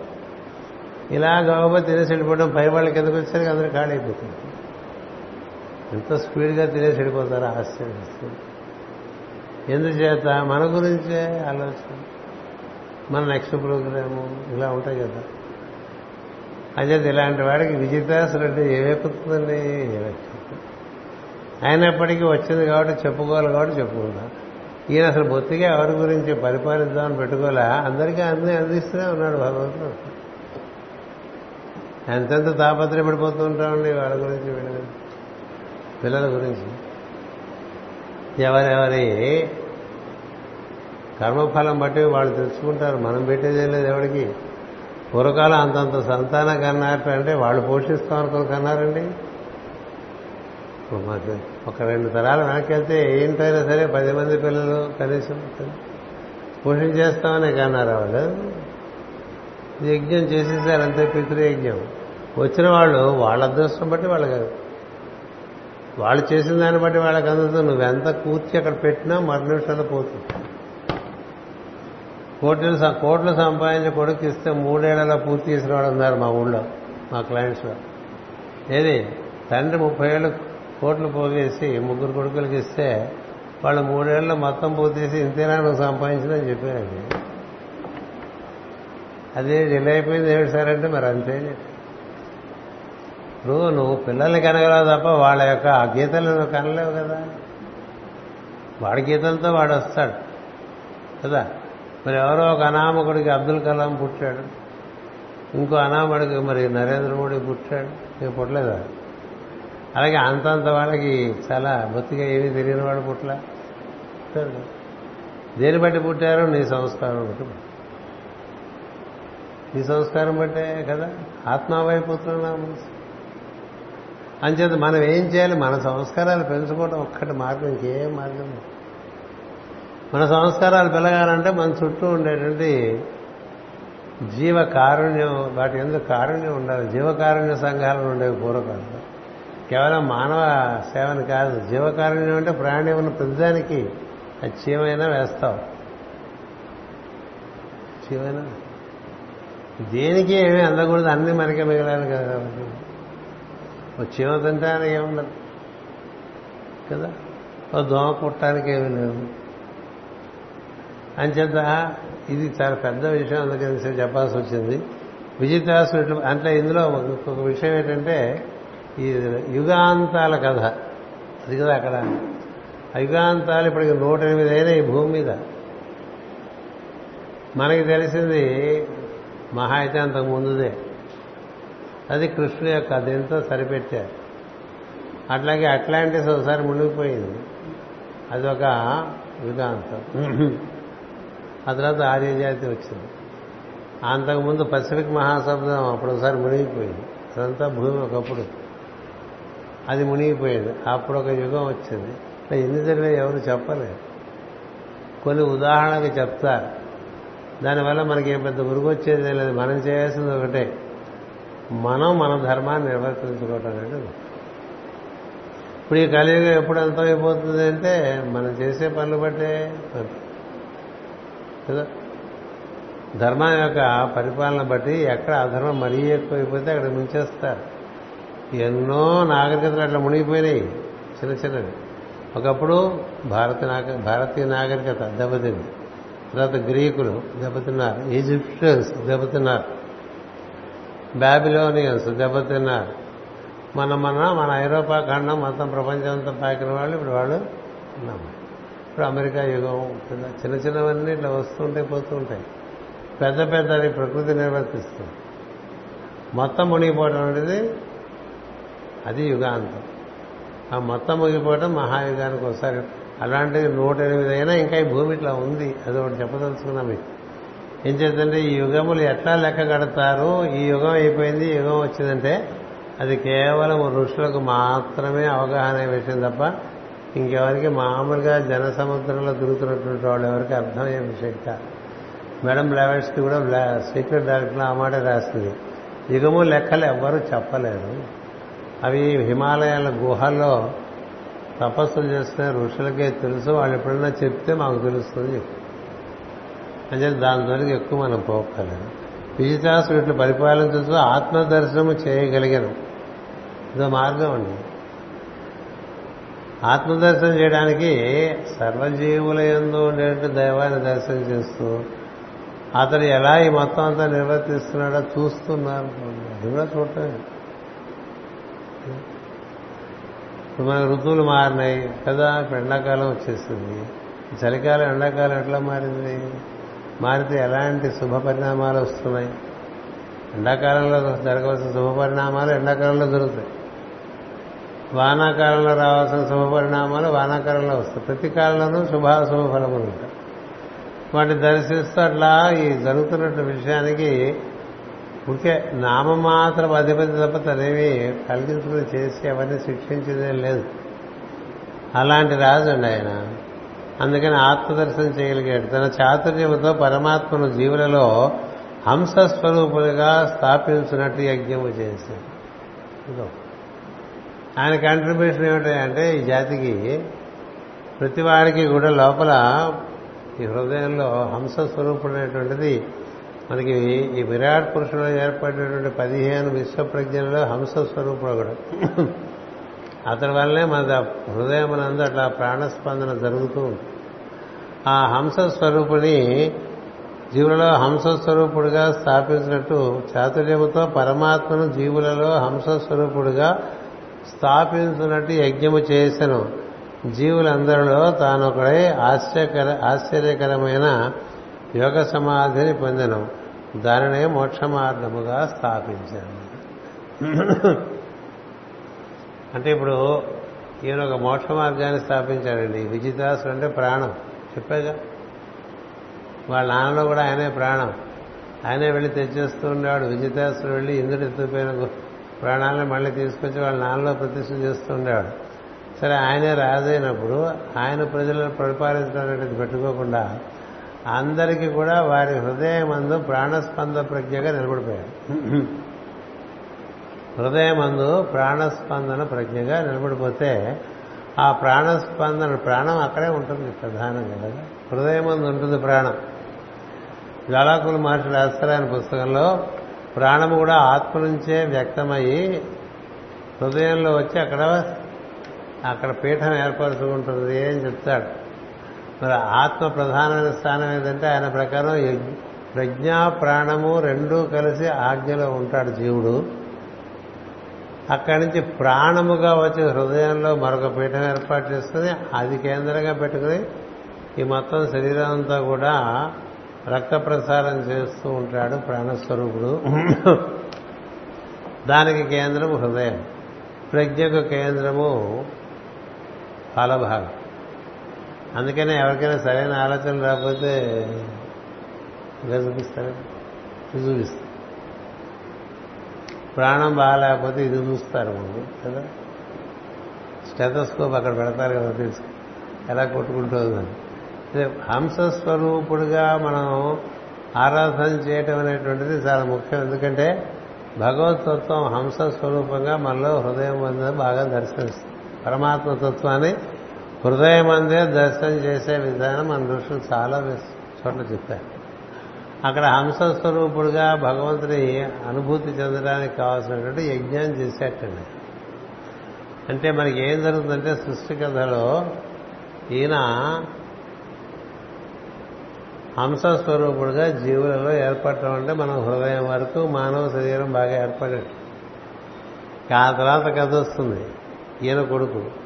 S1: ఇలా గౌబా తినేసి వెళ్ళిపోవడం పై వాళ్ళకి ఎందుకు వచ్చారు అందరూ ఖాళీ అయిపోతుంది ఎంత స్పీడ్గా తినేసి వెళ్ళిపోతారో ఆశ్చర్యం ఎందుచేత? మన గురించే ఆలోచన. మన నెక్స్ట్ ప్రోగ్రాము ఇలా ఉంటాయి కదా. అదే ఇలాంటి వాడికి విజితాసులు అంటే ఏమెక్కుతుందండి అయినప్పటికీ వచ్చింది కాబట్టి చెప్పుకోవాలి కాబట్టి చెప్పుకుందాం ఈయన అసలు బొత్తిగా ఎవరి గురించి పరిపాలిద్దామని పెట్టుకోలే. అందరికీ అన్ని అందిస్తూనే ఉన్నాడు భగవంతుడు. ఎంతెంత తాపత్రయపడిపోతూ ఉంటామండి వాళ్ళ గురించి వీళ్ళ గురించి పిల్లల గురించి. ఎవరెవరి కర్మఫలం బట్టి వాళ్ళు తెలుసుకుంటారు. మనం పెట్టేదే లేదు ఎవరికి. పూర్వకాలం అంతంత సంతానం కన్నారంటే వాళ్ళు పోషిస్తాం అనుకుని కన్నారండి మాకు ఒక రెండు తరాలు వెనక్కెళ్తే ఏంటైనా సరే పది మంది పిల్లలు కనీసం పోషించేస్తామని కన్నారు వాళ్ళు యజ్ఞం చేసేసారు అంతే పితృయజ్ఞం. వచ్చిన వాళ్ళు వాళ్ళ అదృష్టం బట్టి వాళ్ళకి వాళ్ళు చేసిన దాన్ని బట్టి వాళ్ళకి అందుతుంది. నువ్వెంత కూర్చి అక్కడ పెట్టినా మరు నిమిషాలు పోతుంది. కోట్లు కోట్లు సంపాదించి కొడుకు ఇస్తే మూడేళ్ళలో పూర్తి చేసిన వాళ్ళు ఉన్నారు మా ఊళ్ళో మా క్లయింట్స్లో ఏది? తండ్రి ముప్పై ఏళ్ళు కోట్లు పోగేసి ముగ్గురు కొడుకులకి ఇస్తే వాళ్ళు మూడేళ్ళు మొత్తం పూర్తి ఇంతేనా నువ్వు సంపాదించిందని చెప్పారండి. అదే డిలే అయిపోయింది ఏమిటి సార్ అంటే మరి అంతే ఇప్పుడు నువ్వు పిల్లల్ని కనగలవు తప్ప వాళ్ళ యొక్క ఆ గీతలు నువ్వు కనలేవు కదా. వాడి గీతలతో వాడు వస్తాడు. కదా? మరి ఎవరో ఒక అనామకుడికి అబ్దుల్ కలాం పుట్టాడు. ఇంకో అనామకుడికి మరి నరేంద్ర మోడీ పుట్టాడు. నీకు పుట్టలేదా? అలాగే అంతంత వాళ్ళకి చాలా బొత్తిగా ఏమీ తెలియని వాడు పుట్ల దేని బట్టి పుట్టారో నీ సంస్కారం బట్టి నీ సంస్కారం బట్టే కదా? ఆత్మావైపుతున్నాము అంచేత మనం ఏం చేయాలి? మన సంస్కారాలు పెంచుకోవడం ఒక్కటి మార్గం ఇంకేం మార్గం మన సంస్కారాలు పెరగాలంటే మన చుట్టూ ఉండేటువంటి జీవ కారుణ్యం వాటి ఎందుకు కారుణ్యం ఉండాలి. జీవకారుణ్య సంఘాలు ఉండేవి పూర్వకాలం. కేవలం మానవ సేవని కాదు జీవకారుణ్యం అంటే ప్రాణి ఉన్న ప్రతిదానికి అది చీమైనా వేస్తావు. చీమైనా? దేనికి ఏమీ అందకూడదు అన్ని మనకే మిగలాలి కదా ఓ చీమ తింటానికి ఏముండదు కదా? ఓ దోమ కుట్టడానికి ఏమీ లేదు. అంచేత ఇది చాలా పెద్ద విషయం అందుకని చెప్పాల్సి వచ్చింది. విజితాసు అంటే ఇందులో ఒక విషయం ఏంటంటే ఈ యుగాంతాల కథ. అది కదా అక్కడ. ఆ యుగాంతాలు ఇప్పటికి నూట ఎనిమిది అయినా ఈ భూమి మీద. మనకి తెలిసింది మహా అయితే అంతకు ముందుదే. అది కృష్ణుడు యొక్క దీంతో సరిపెట్టారు. అట్లాగే అట్లాంటిస్ ఒకసారి మునిగిపోయింది. అది ఒక యుగాంతం. ఆ తర్వాత ఆర్యజాతి వచ్చింది. అంతకుముందు పసిఫిక్ మహాసముద్రం అప్పుడు ఒకసారి మునిగిపోయింది. అదంతా భూమి ఒకప్పుడు. అది మునిగిపోయింది. అప్పుడు ఒక యుగం వచ్చింది. ఎన్ని జరిగినాయి ఎవరు చెప్పలేరు కొన్ని ఉదాహరణకి చెప్తారు దానివల్ల మనకి ఏం పెద్ద ఉరుగు వచ్చేది లేదు. మనం చేయాల్సింది ఒకటే. మనం మన ధర్మాన్ని నిర్వర్తించుకోవటం అనేది ఇప్పుడు ఈ కలియుగం ఎప్పుడు ఎంత అయిపోతుంది అంటే మనం చేసే పనులు బట్టే కదా? ధర్మం యొక్క పరిపాలన బట్టి ఎక్కడ అధర్మం మరీ ఎక్కువైపోతే అక్కడ ముంచేస్తారు ఎన్నో నాగరికతలు అట్లా మునిగిపోయినాయి చిన్న చిన్నవి. ఒకప్పుడు భారత నాగ భారతీయ నాగరికత దెబ్బతింది. తర్వాత గ్రీకులు దెబ్బతిన్నారు ఈజిప్షియన్స్ దెబ్బతిన్నారు బ్యాబిలోనియన్స్ దెబ్బతిన్నారు. మన మన మన ఐరోపా ఖండం మొత్తం ప్రపంచం అంతా పాకిన వాళ్ళు ఇప్పుడు వాళ్ళు ఉన్నాము ఇప్పుడు అమెరికా యుగం చిన్న చిన్నవన్నీ ఇట్లా వస్తుంటాయి పోతూ ఉంటాయి పెద్ద పెద్దవి ప్రకృతి నిర్వర్తిస్తుంది. మొత్తం మునిగిపోవడం అనేది అది యుగాంతం. ఆ మొత్తం ముగిపోవడం మహాయుగానికి ఒకసారి. అలాంటిది నూట ఎనిమిది అయినా ఇంకా ఈ భూమి ఇట్లా ఉంది. అది ఒకటి చెప్పదలుచుకున్నా మీకు ఏం చేద్దంటే ఈ యుగములు ఎట్లా లెక్క కడతారు ఈ యుగం అయిపోయింది యుగం వచ్చిందంటే అది కేవలం ఋషులకు మాత్రమే అవగాహన అయ్యే విషయం తప్ప ఇంకెవరికి మామూలుగా జన సముద్రంలో తిరుగుతున్నటువంటి వాళ్ళు ఎవరికి అర్థమయ్యే విషయం కాదు మేడం బ్లావెట్స్కి కూడా సీక్రెట్ డైరెక్ట్లో ఆ మాట రాస్తుంది యుగము లెక్కలు ఎవ్వరూ చెప్పలేదు. అవి హిమాలయాల గుహల్లో తపస్సులు చేస్తున్న ఋషులకే తెలుసు వాళ్ళు ఎప్పుడన్నా చెప్తే మాకు తెలుస్తుంది చెప్పు అంటే దాని ద్వారా ఎక్కువ మనం పోకలేదు విజితాసు వీటిని పరిపాలించచ్చు ఆత్మదర్శనము చేయగలిగాను. ఇదో మార్గం అండి. ఆత్మదర్శనం చేయడానికి సర్వజీవుల ఎందు ఉండేటువంటి దైవాన్ని దర్శనం చేస్తూ అతను ఎలా ఈ మొత్తం అంతా నిర్వర్తిస్తున్నాడో చూస్తున్నారు. కూడా చూడటమే ఇప్పుడు మన ఋతువులు మారినాయి కదా ఇప్పుడు ఎండాకాలం వచ్చేస్తుంది. చలికాలం ఎండాకాలం ఎట్లా మారింది? మారితే ఎలాంటి శుభ పరిణామాలు వస్తున్నాయి? ఎండాకాలంలో జరగవలసిన శుభ పరిణామాలు ఎండాకాలంలో జరుగుతాయి. వానాకాలంలో రావాల్సిన శుభ పరిణామాలు వానాకాలంలో వస్తాయి. ప్రతి కాలంలోనూ శుభాశుభ ఫలములు ఉంటాయి. వాటిని దర్శిస్తూ అట్లా ఈ జరుగుతున్న విషయానికి ఊరికే నామమాత్రం అధిపతి తప్ప తనేవి కలిగించుకుని చేసి అవన్నీ శిక్షించేదేం లేదు. అలాంటి రాజు అండి ఆయన. అందుకని ఆత్మదర్శనం చేయగలిగాడు. తన చాతుర్యంతో పరమాత్మను జీవులలో హంసస్వరూపులుగా స్థాపించినట్టు యజ్ఞము చేశాడు. ఆయన కంట్రిబ్యూషన్ ఏమిటంటే ఈ జాతికి ప్రతి వారికి కూడా లోపల ఈ హృదయంలో హంస స్వరూపుడైనటువంటిది మనకి ఈ విరాట్ పురుషుడు ఏర్పడినటువంటి పదిహేను విశ్వప్రజ్ఞలో హంస స్వరూపుడు కూడా అతని వల్లనే మన హృదయం అట్లా ప్రాణస్పందన జరుగుతూ ఉంటుంది. ఆ హంస స్వరూపుని జీవులలో హంసస్వరూపుడుగా స్థాపించినట్టు చాతుర్యముతో పరమాత్మను జీవులలో హంసస్వరూపుడుగా స్థాపించినట్టు యజ్ఞము చేసెను. జీవులందరిలో తానొకడై ఆశ్చర్యకర ఆశ్చర్యకరమైన యోగ సమాధిని పొందను. దానినే మోక్ష మార్గముగా స్థాపించాను. అంటే ఇప్పుడు ఈయన ఒక మోక్ష మార్గాన్ని స్థాపించాడండి. విజితాసుడు అంటే ప్రాణం. చెప్పాగా వాళ్ళ నాన్నలో కూడా ఆయనే ప్రాణం. ఆయనే వెళ్ళి తెచ్చేస్తూ ఉండేవాడు విజితాసుడు వెళ్ళి ఇంద్రుడు ఎత్తుపోయిన ప్రాణాలను మళ్ళీ తీసుకొచ్చి వాళ్ళ నాన్నలో ప్రతిష్ఠ చేస్తూ ఉండేవాడు సరే ఆయనే రాజైనప్పుడు ఆయన ప్రజలను పరిపాలించడం అనేది పెట్టుకోకుండా అందరికీ కూడా వారి హృదయమందు ప్రాణస్పంద ప్రజ్ఞగా నిలబడిపోయారు. హృదయమందు ప్రాణస్పందన ప్రజ్ఞగా నిలబడిపోతే ఆ ప్రాణస్పందన ప్రాణం అక్కడే ఉంటుంది ప్రధానంగా కదా. హృదయమందు ఉంటుంది ప్రాణం. జ్వాలాకుల మహర్షి రాస్తారాయన పుస్తకంలో ప్రాణము కూడా ఆత్మ నుంచే వ్యక్తమయ్యి హృదయంలో వచ్చి అక్కడ అక్కడ పీఠం ఏర్పరచుకుంటుంది అని చెప్తాడు. మరి ఆత్మ ప్రధానమైన స్థానం ఏంటంటే ఆయన ప్రకారం ప్రజ్ఞా ప్రాణము రెండూ కలిసి ఆజ్ఞలో ఉంటాడు జీవుడు. అక్కడి నుంచి ప్రాణముగా వచ్చి హృదయంలో మరొక పీఠం ఏర్పాటు చేసుకుని అది కేంద్రంగా పెట్టుకుని ఈ మొత్తం శరీరం అంతా కూడా రక్త ప్రసారం చేస్తూ ఉంటాడు ప్రాణస్వరూపుడు. దానికి కేంద్రం హృదయం. ప్రజ్ఞకు కేంద్రము ఫలభాగం. అందుకనే ఎవరికైనా సరైన ఆలోచన రాకపోతే ఇంకా చూపిస్తారు ఇది చూపిస్తారు ప్రాణం బాగాలేకపోతే ఇది చూస్తారు ముందు కదా? స్టెథోస్కోప్ అక్కడ పెడతారు కదా తెలుసు. ఎలా కొట్టుకుంటుందని హంసస్వరూపుడుగా మనం ఆరాధన చేయటం అనేటువంటిది చాలా ముఖ్యం. ఎందుకంటే భగవతత్వం హంస స్వరూపంగా మనలో హృదయం బాగా దర్శనిస్తుంది పరమాత్మ తత్వాన్ని హృదయం అందే దర్శనం చేసే విధానం మన ఋషులు చాలా చోట్ల చెప్పారు. అక్కడ హంస స్వరూపుడుగా భగవంతుని అనుభూతి చెందడానికి కావాల్సినటువంటి యజ్ఞం చేసేటండి. అంటే మనకి ఏం జరుగుతుందంటే సృష్టి కథలో ఈయన హంస స్వరూపుడుగా జీవులలో ఏర్పడటం అంటే మనం హృదయం వరకు మానవ శరీరం బాగా ఏర్పడేది ఆ తర్వాత కథ వస్తుంది. ఈయన కొడుకు.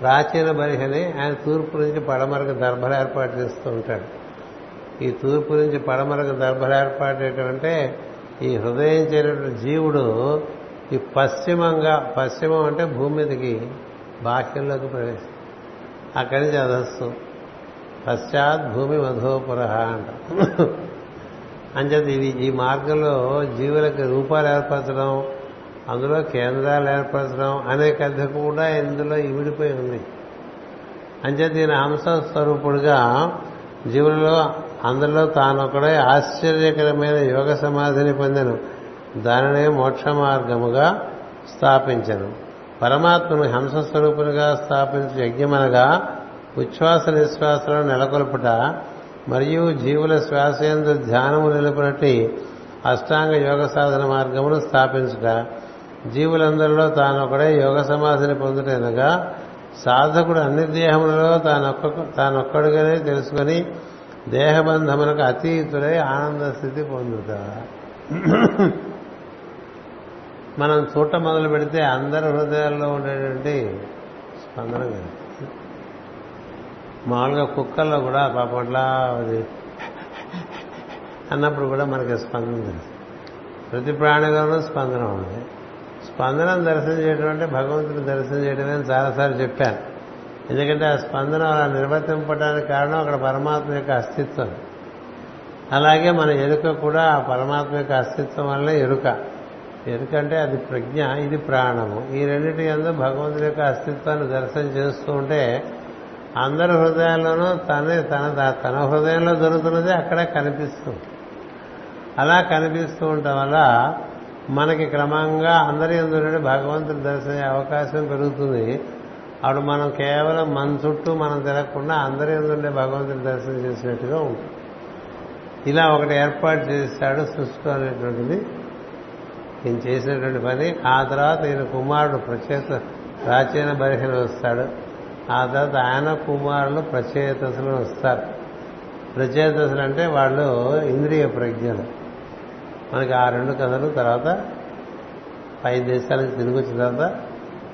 S1: ప్రాచీన బరిహని ఆయన తూర్పు నుంచి పడమరకు దర్భలు ఏర్పాటు చేస్తూ ఉంటాడు. ఈ తూర్పు నుంచి పడమరకు దర్భలు ఏర్పాటు అంటే ఈ హృదయం చేరినటువంటి జీవుడు ఈ పశ్చిమంగా పశ్చిమం అంటే భూమి మీదకి బాహ్యంలోకి ప్రవేశం అక్కడి నుంచి అధస్సు. పశ్చాత్ భూమి మధోపుర అంట. అంచేది ఈ మార్గంలో జీవులకి రూపాలు ఏర్పరచడం అందులో కేంద్రాలు ఏర్పరచడం అనే కథ కూడా ఇందులో ఇమిడిపోయి ఉంది. అంచేత దీని హంస స్వరూపుడుగా జీవులలో అందరిలో తానొకడే ఆశ్చర్యకరమైన యోగ సమాధిని పొందాను. దానినే మోక్ష మార్గముగా స్థాపించను. పరమాత్మను హంస స్వరూపునిగా స్థాపించి యజ్ఞమనగా ఉచ్ఛ్వాస నిశ్వాసలను నెలకొల్పుట మరియు జీవుల శ్వాసయందు ధ్యానము నిలుపునట్టి అష్టాంగ యోగ సాధన మార్గమును స్థాపించుట. జీవులందరిలో తానొకడే యోగ సమాధిని పొందుటనగా సాధకుడు అన్ని దేహములలో తానొక్క తానొక్కడుగానే తెలుసుకొని దేహబంధములకు అతీతులై ఆనంద స్థితి పొందుత మనం చూట మొదలు పెడితే అందరి హృదయాల్లో ఉండేటువంటి స్పందన మామూలుగా కుక్కల్లో కూడా పాపట్ల అది అన్నప్పుడు కూడా మనకి స్పందన తెలుసు ప్రతి ప్రాణిలోనూ స్పందన ఉంది. స్పందనం దర్శనం చేయడం అంటే భగవంతుని దర్శనం చేయడమే అని చాలాసార్లు చెప్పాను. ఎందుకంటే ఆ స్పందన అలా నిర్వర్తింపడానికి కారణం అక్కడ పరమాత్మ యొక్క అస్తిత్వం. అలాగే మన ఎరుక కూడా ఆ పరమాత్మ యొక్క అస్తిత్వం వల్ల ఎరుక. ఎందుకంటే అది ప్రజ్ఞ ఇది ప్రాణము. ఈ రెండింటి ఎందు భగవంతుడి యొక్క అస్తిత్వాన్ని దర్శనం చేస్తూ ఉంటే అందరి హృదయాల్లోనూ తనే తన తన హృదయంలో దొరుకుతున్నది అక్కడ కనిపిస్తుంది అలా కనిపిస్తూ ఉండటం వల్ల మనకి క్రమంగా అందరి ఎందుకంటే భగవంతుని దర్శన అవకాశం పెరుగుతుంది. అప్పుడు మనం కేవలం మన చుట్టూ మనం తిరగకుండా అందరి ఎందుండే భగవంతుని దర్శనం చేసినట్టుగా ఉంటుంది. ఇలా ఒకటి ఏర్పాటు చేశాడు సృష్టి అనేటువంటిది. ఈయన చేసినటువంటి పని ఆ తర్వాత ఈయన కుమారుడు ప్రచేత ప్రాచీన బరిహలు వస్తాడు. ఆ తర్వాత ఆయన కుమారులు ప్రచేతసులు వస్తారు. ప్రచేతసులు అంటే వాళ్ళు ఇంద్రియ ప్రజ్ఞలు. మనకి ఆ రెండు కథలు తర్వాత పై దేశాల నుంచి తిరిగి వచ్చిన తర్వాత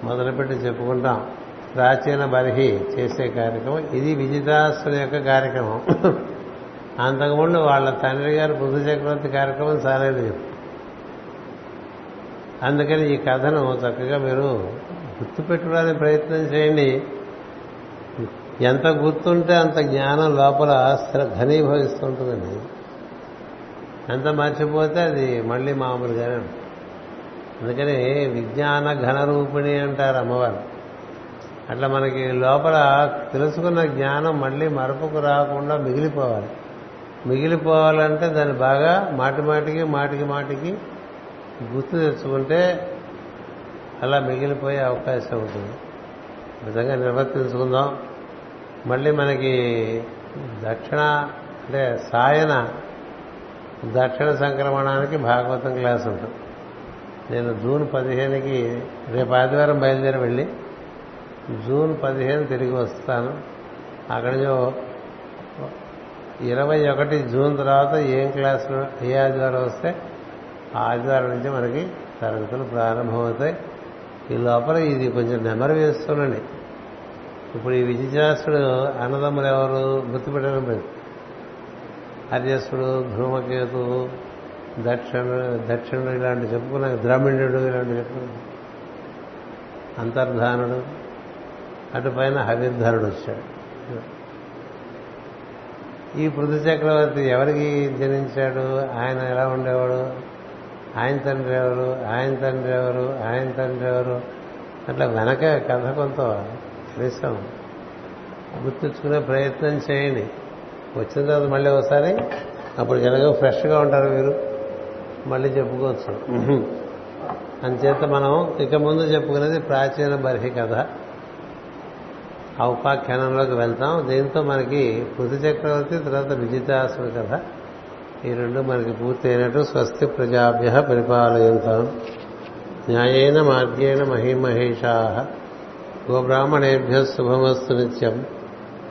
S1: మొదలుపెట్టి చెప్పుకుంటాం. ప్రాచీన బలిహి చేసే కార్యక్రమం. ఇది విజితాసుల యొక్క కార్యక్రమం. అంతకుముందు వాళ్ళ తండ్రి గారు పృథు చక్రవర్తి కార్యక్రమం చాలేదు అందుకని ఈ కథను చక్కగా మీరు గుర్తుపెట్టుకోవడానికి ప్రయత్నం చేయండి. ఎంత గుర్తుంటే అంత జ్ఞానం లోపల ఘనీభవిస్తుంటుందండి ఎంత మర్చిపోతే అది మళ్ళీ మామూలుగానే అందుకని విజ్ఞాన ఘన రూపిణి అంటారు అమ్మవారు. అట్లా మనకి లోపల తెలుసుకున్న జ్ఞానం మళ్ళీ మరపుకు రాకుండా మిగిలిపోవాలి. మిగిలిపోవాలంటే దాన్ని బాగా మాటి మాటికి మాటికి మాటికి గుర్తు తెచ్చుకుంటే అలా మిగిలిపోయే అవకాశం ఉంటుంది. నిజంగా నిర్వర్తించుకుందాం. మళ్ళీ మనకి దక్షిణ అంటే సాయన దక్షిణ సంక్రమణానికి భాగవతం క్లాస్ ఉంటుంది. నేను జూన్ పదిహేనుకి రేపు ఆదివారం బయలుదేరి వెళ్ళి జూన్ పదిహేను తిరిగి వస్తాను. అక్కడ ఇరవై ఒకటి జూన్ తర్వాత ఏం క్లాసులు ఏ ఆదివారం వస్తే ఆ ఆదివారం నుంచి మనకి తరగతులు ప్రారంభమవుతాయి. ఈ లోపల ఇది కొంచెం నెమరు వేస్తున్నాండి ఇప్పుడు ఈ విజయశాస్త్రుడు అన్నదమ్ములు ఎవరు గుర్తుపెట్టడం లేదు. హర్యసుడు ధూమకేతువు దక్షిణ దక్షిణుడు ఇలాంటి చెప్పుకున్నాం ద్రామిణుడు ఇలాంటి చెప్పుకున్నాం. అంతర్ధానుడు. అటు పైన హవిర్ధనుడు వచ్చాడు. ఈ పృథు చక్రవర్తి ఎవరికి జనించాడు? ఆయన ఎలా ఉండేవాడు? ఆయన తండ్రి ఎవరు? ఆయన తండ్రి ఎవరు? ఆయన తండ్రి ఎవరు? అట్లా వెనక కథ కొంత కనీసం గుర్తుంచుకునే ప్రయత్నం చేయండి. వచ్చిన తర్వాత మళ్ళీ ఒకసారి అప్పుడు జనగా ఫ్రెష్గా ఉంటారు మీరు. మళ్ళీ చెప్పుకోవచ్చు. అంచేత మనం ఇక ముందు చెప్పుకునేది ప్రాచీన బర్హి కథ. ఆ ఉపాఖ్యానంలోకి వెళ్తాం. దీంతో మనకి పృథు చక్రవర్తి తర్వాత విజితాసుడు కథ. ఈ రెండు మనకి పూర్తి అయినట్టు స్వస్తి ప్రజాభ్య పరిపాలయంతాం. న్యాయేన మార్గేణ మహిమహేషా. గోబ్రాహ్మణేభ్య శుభమస్తు నిత్యం.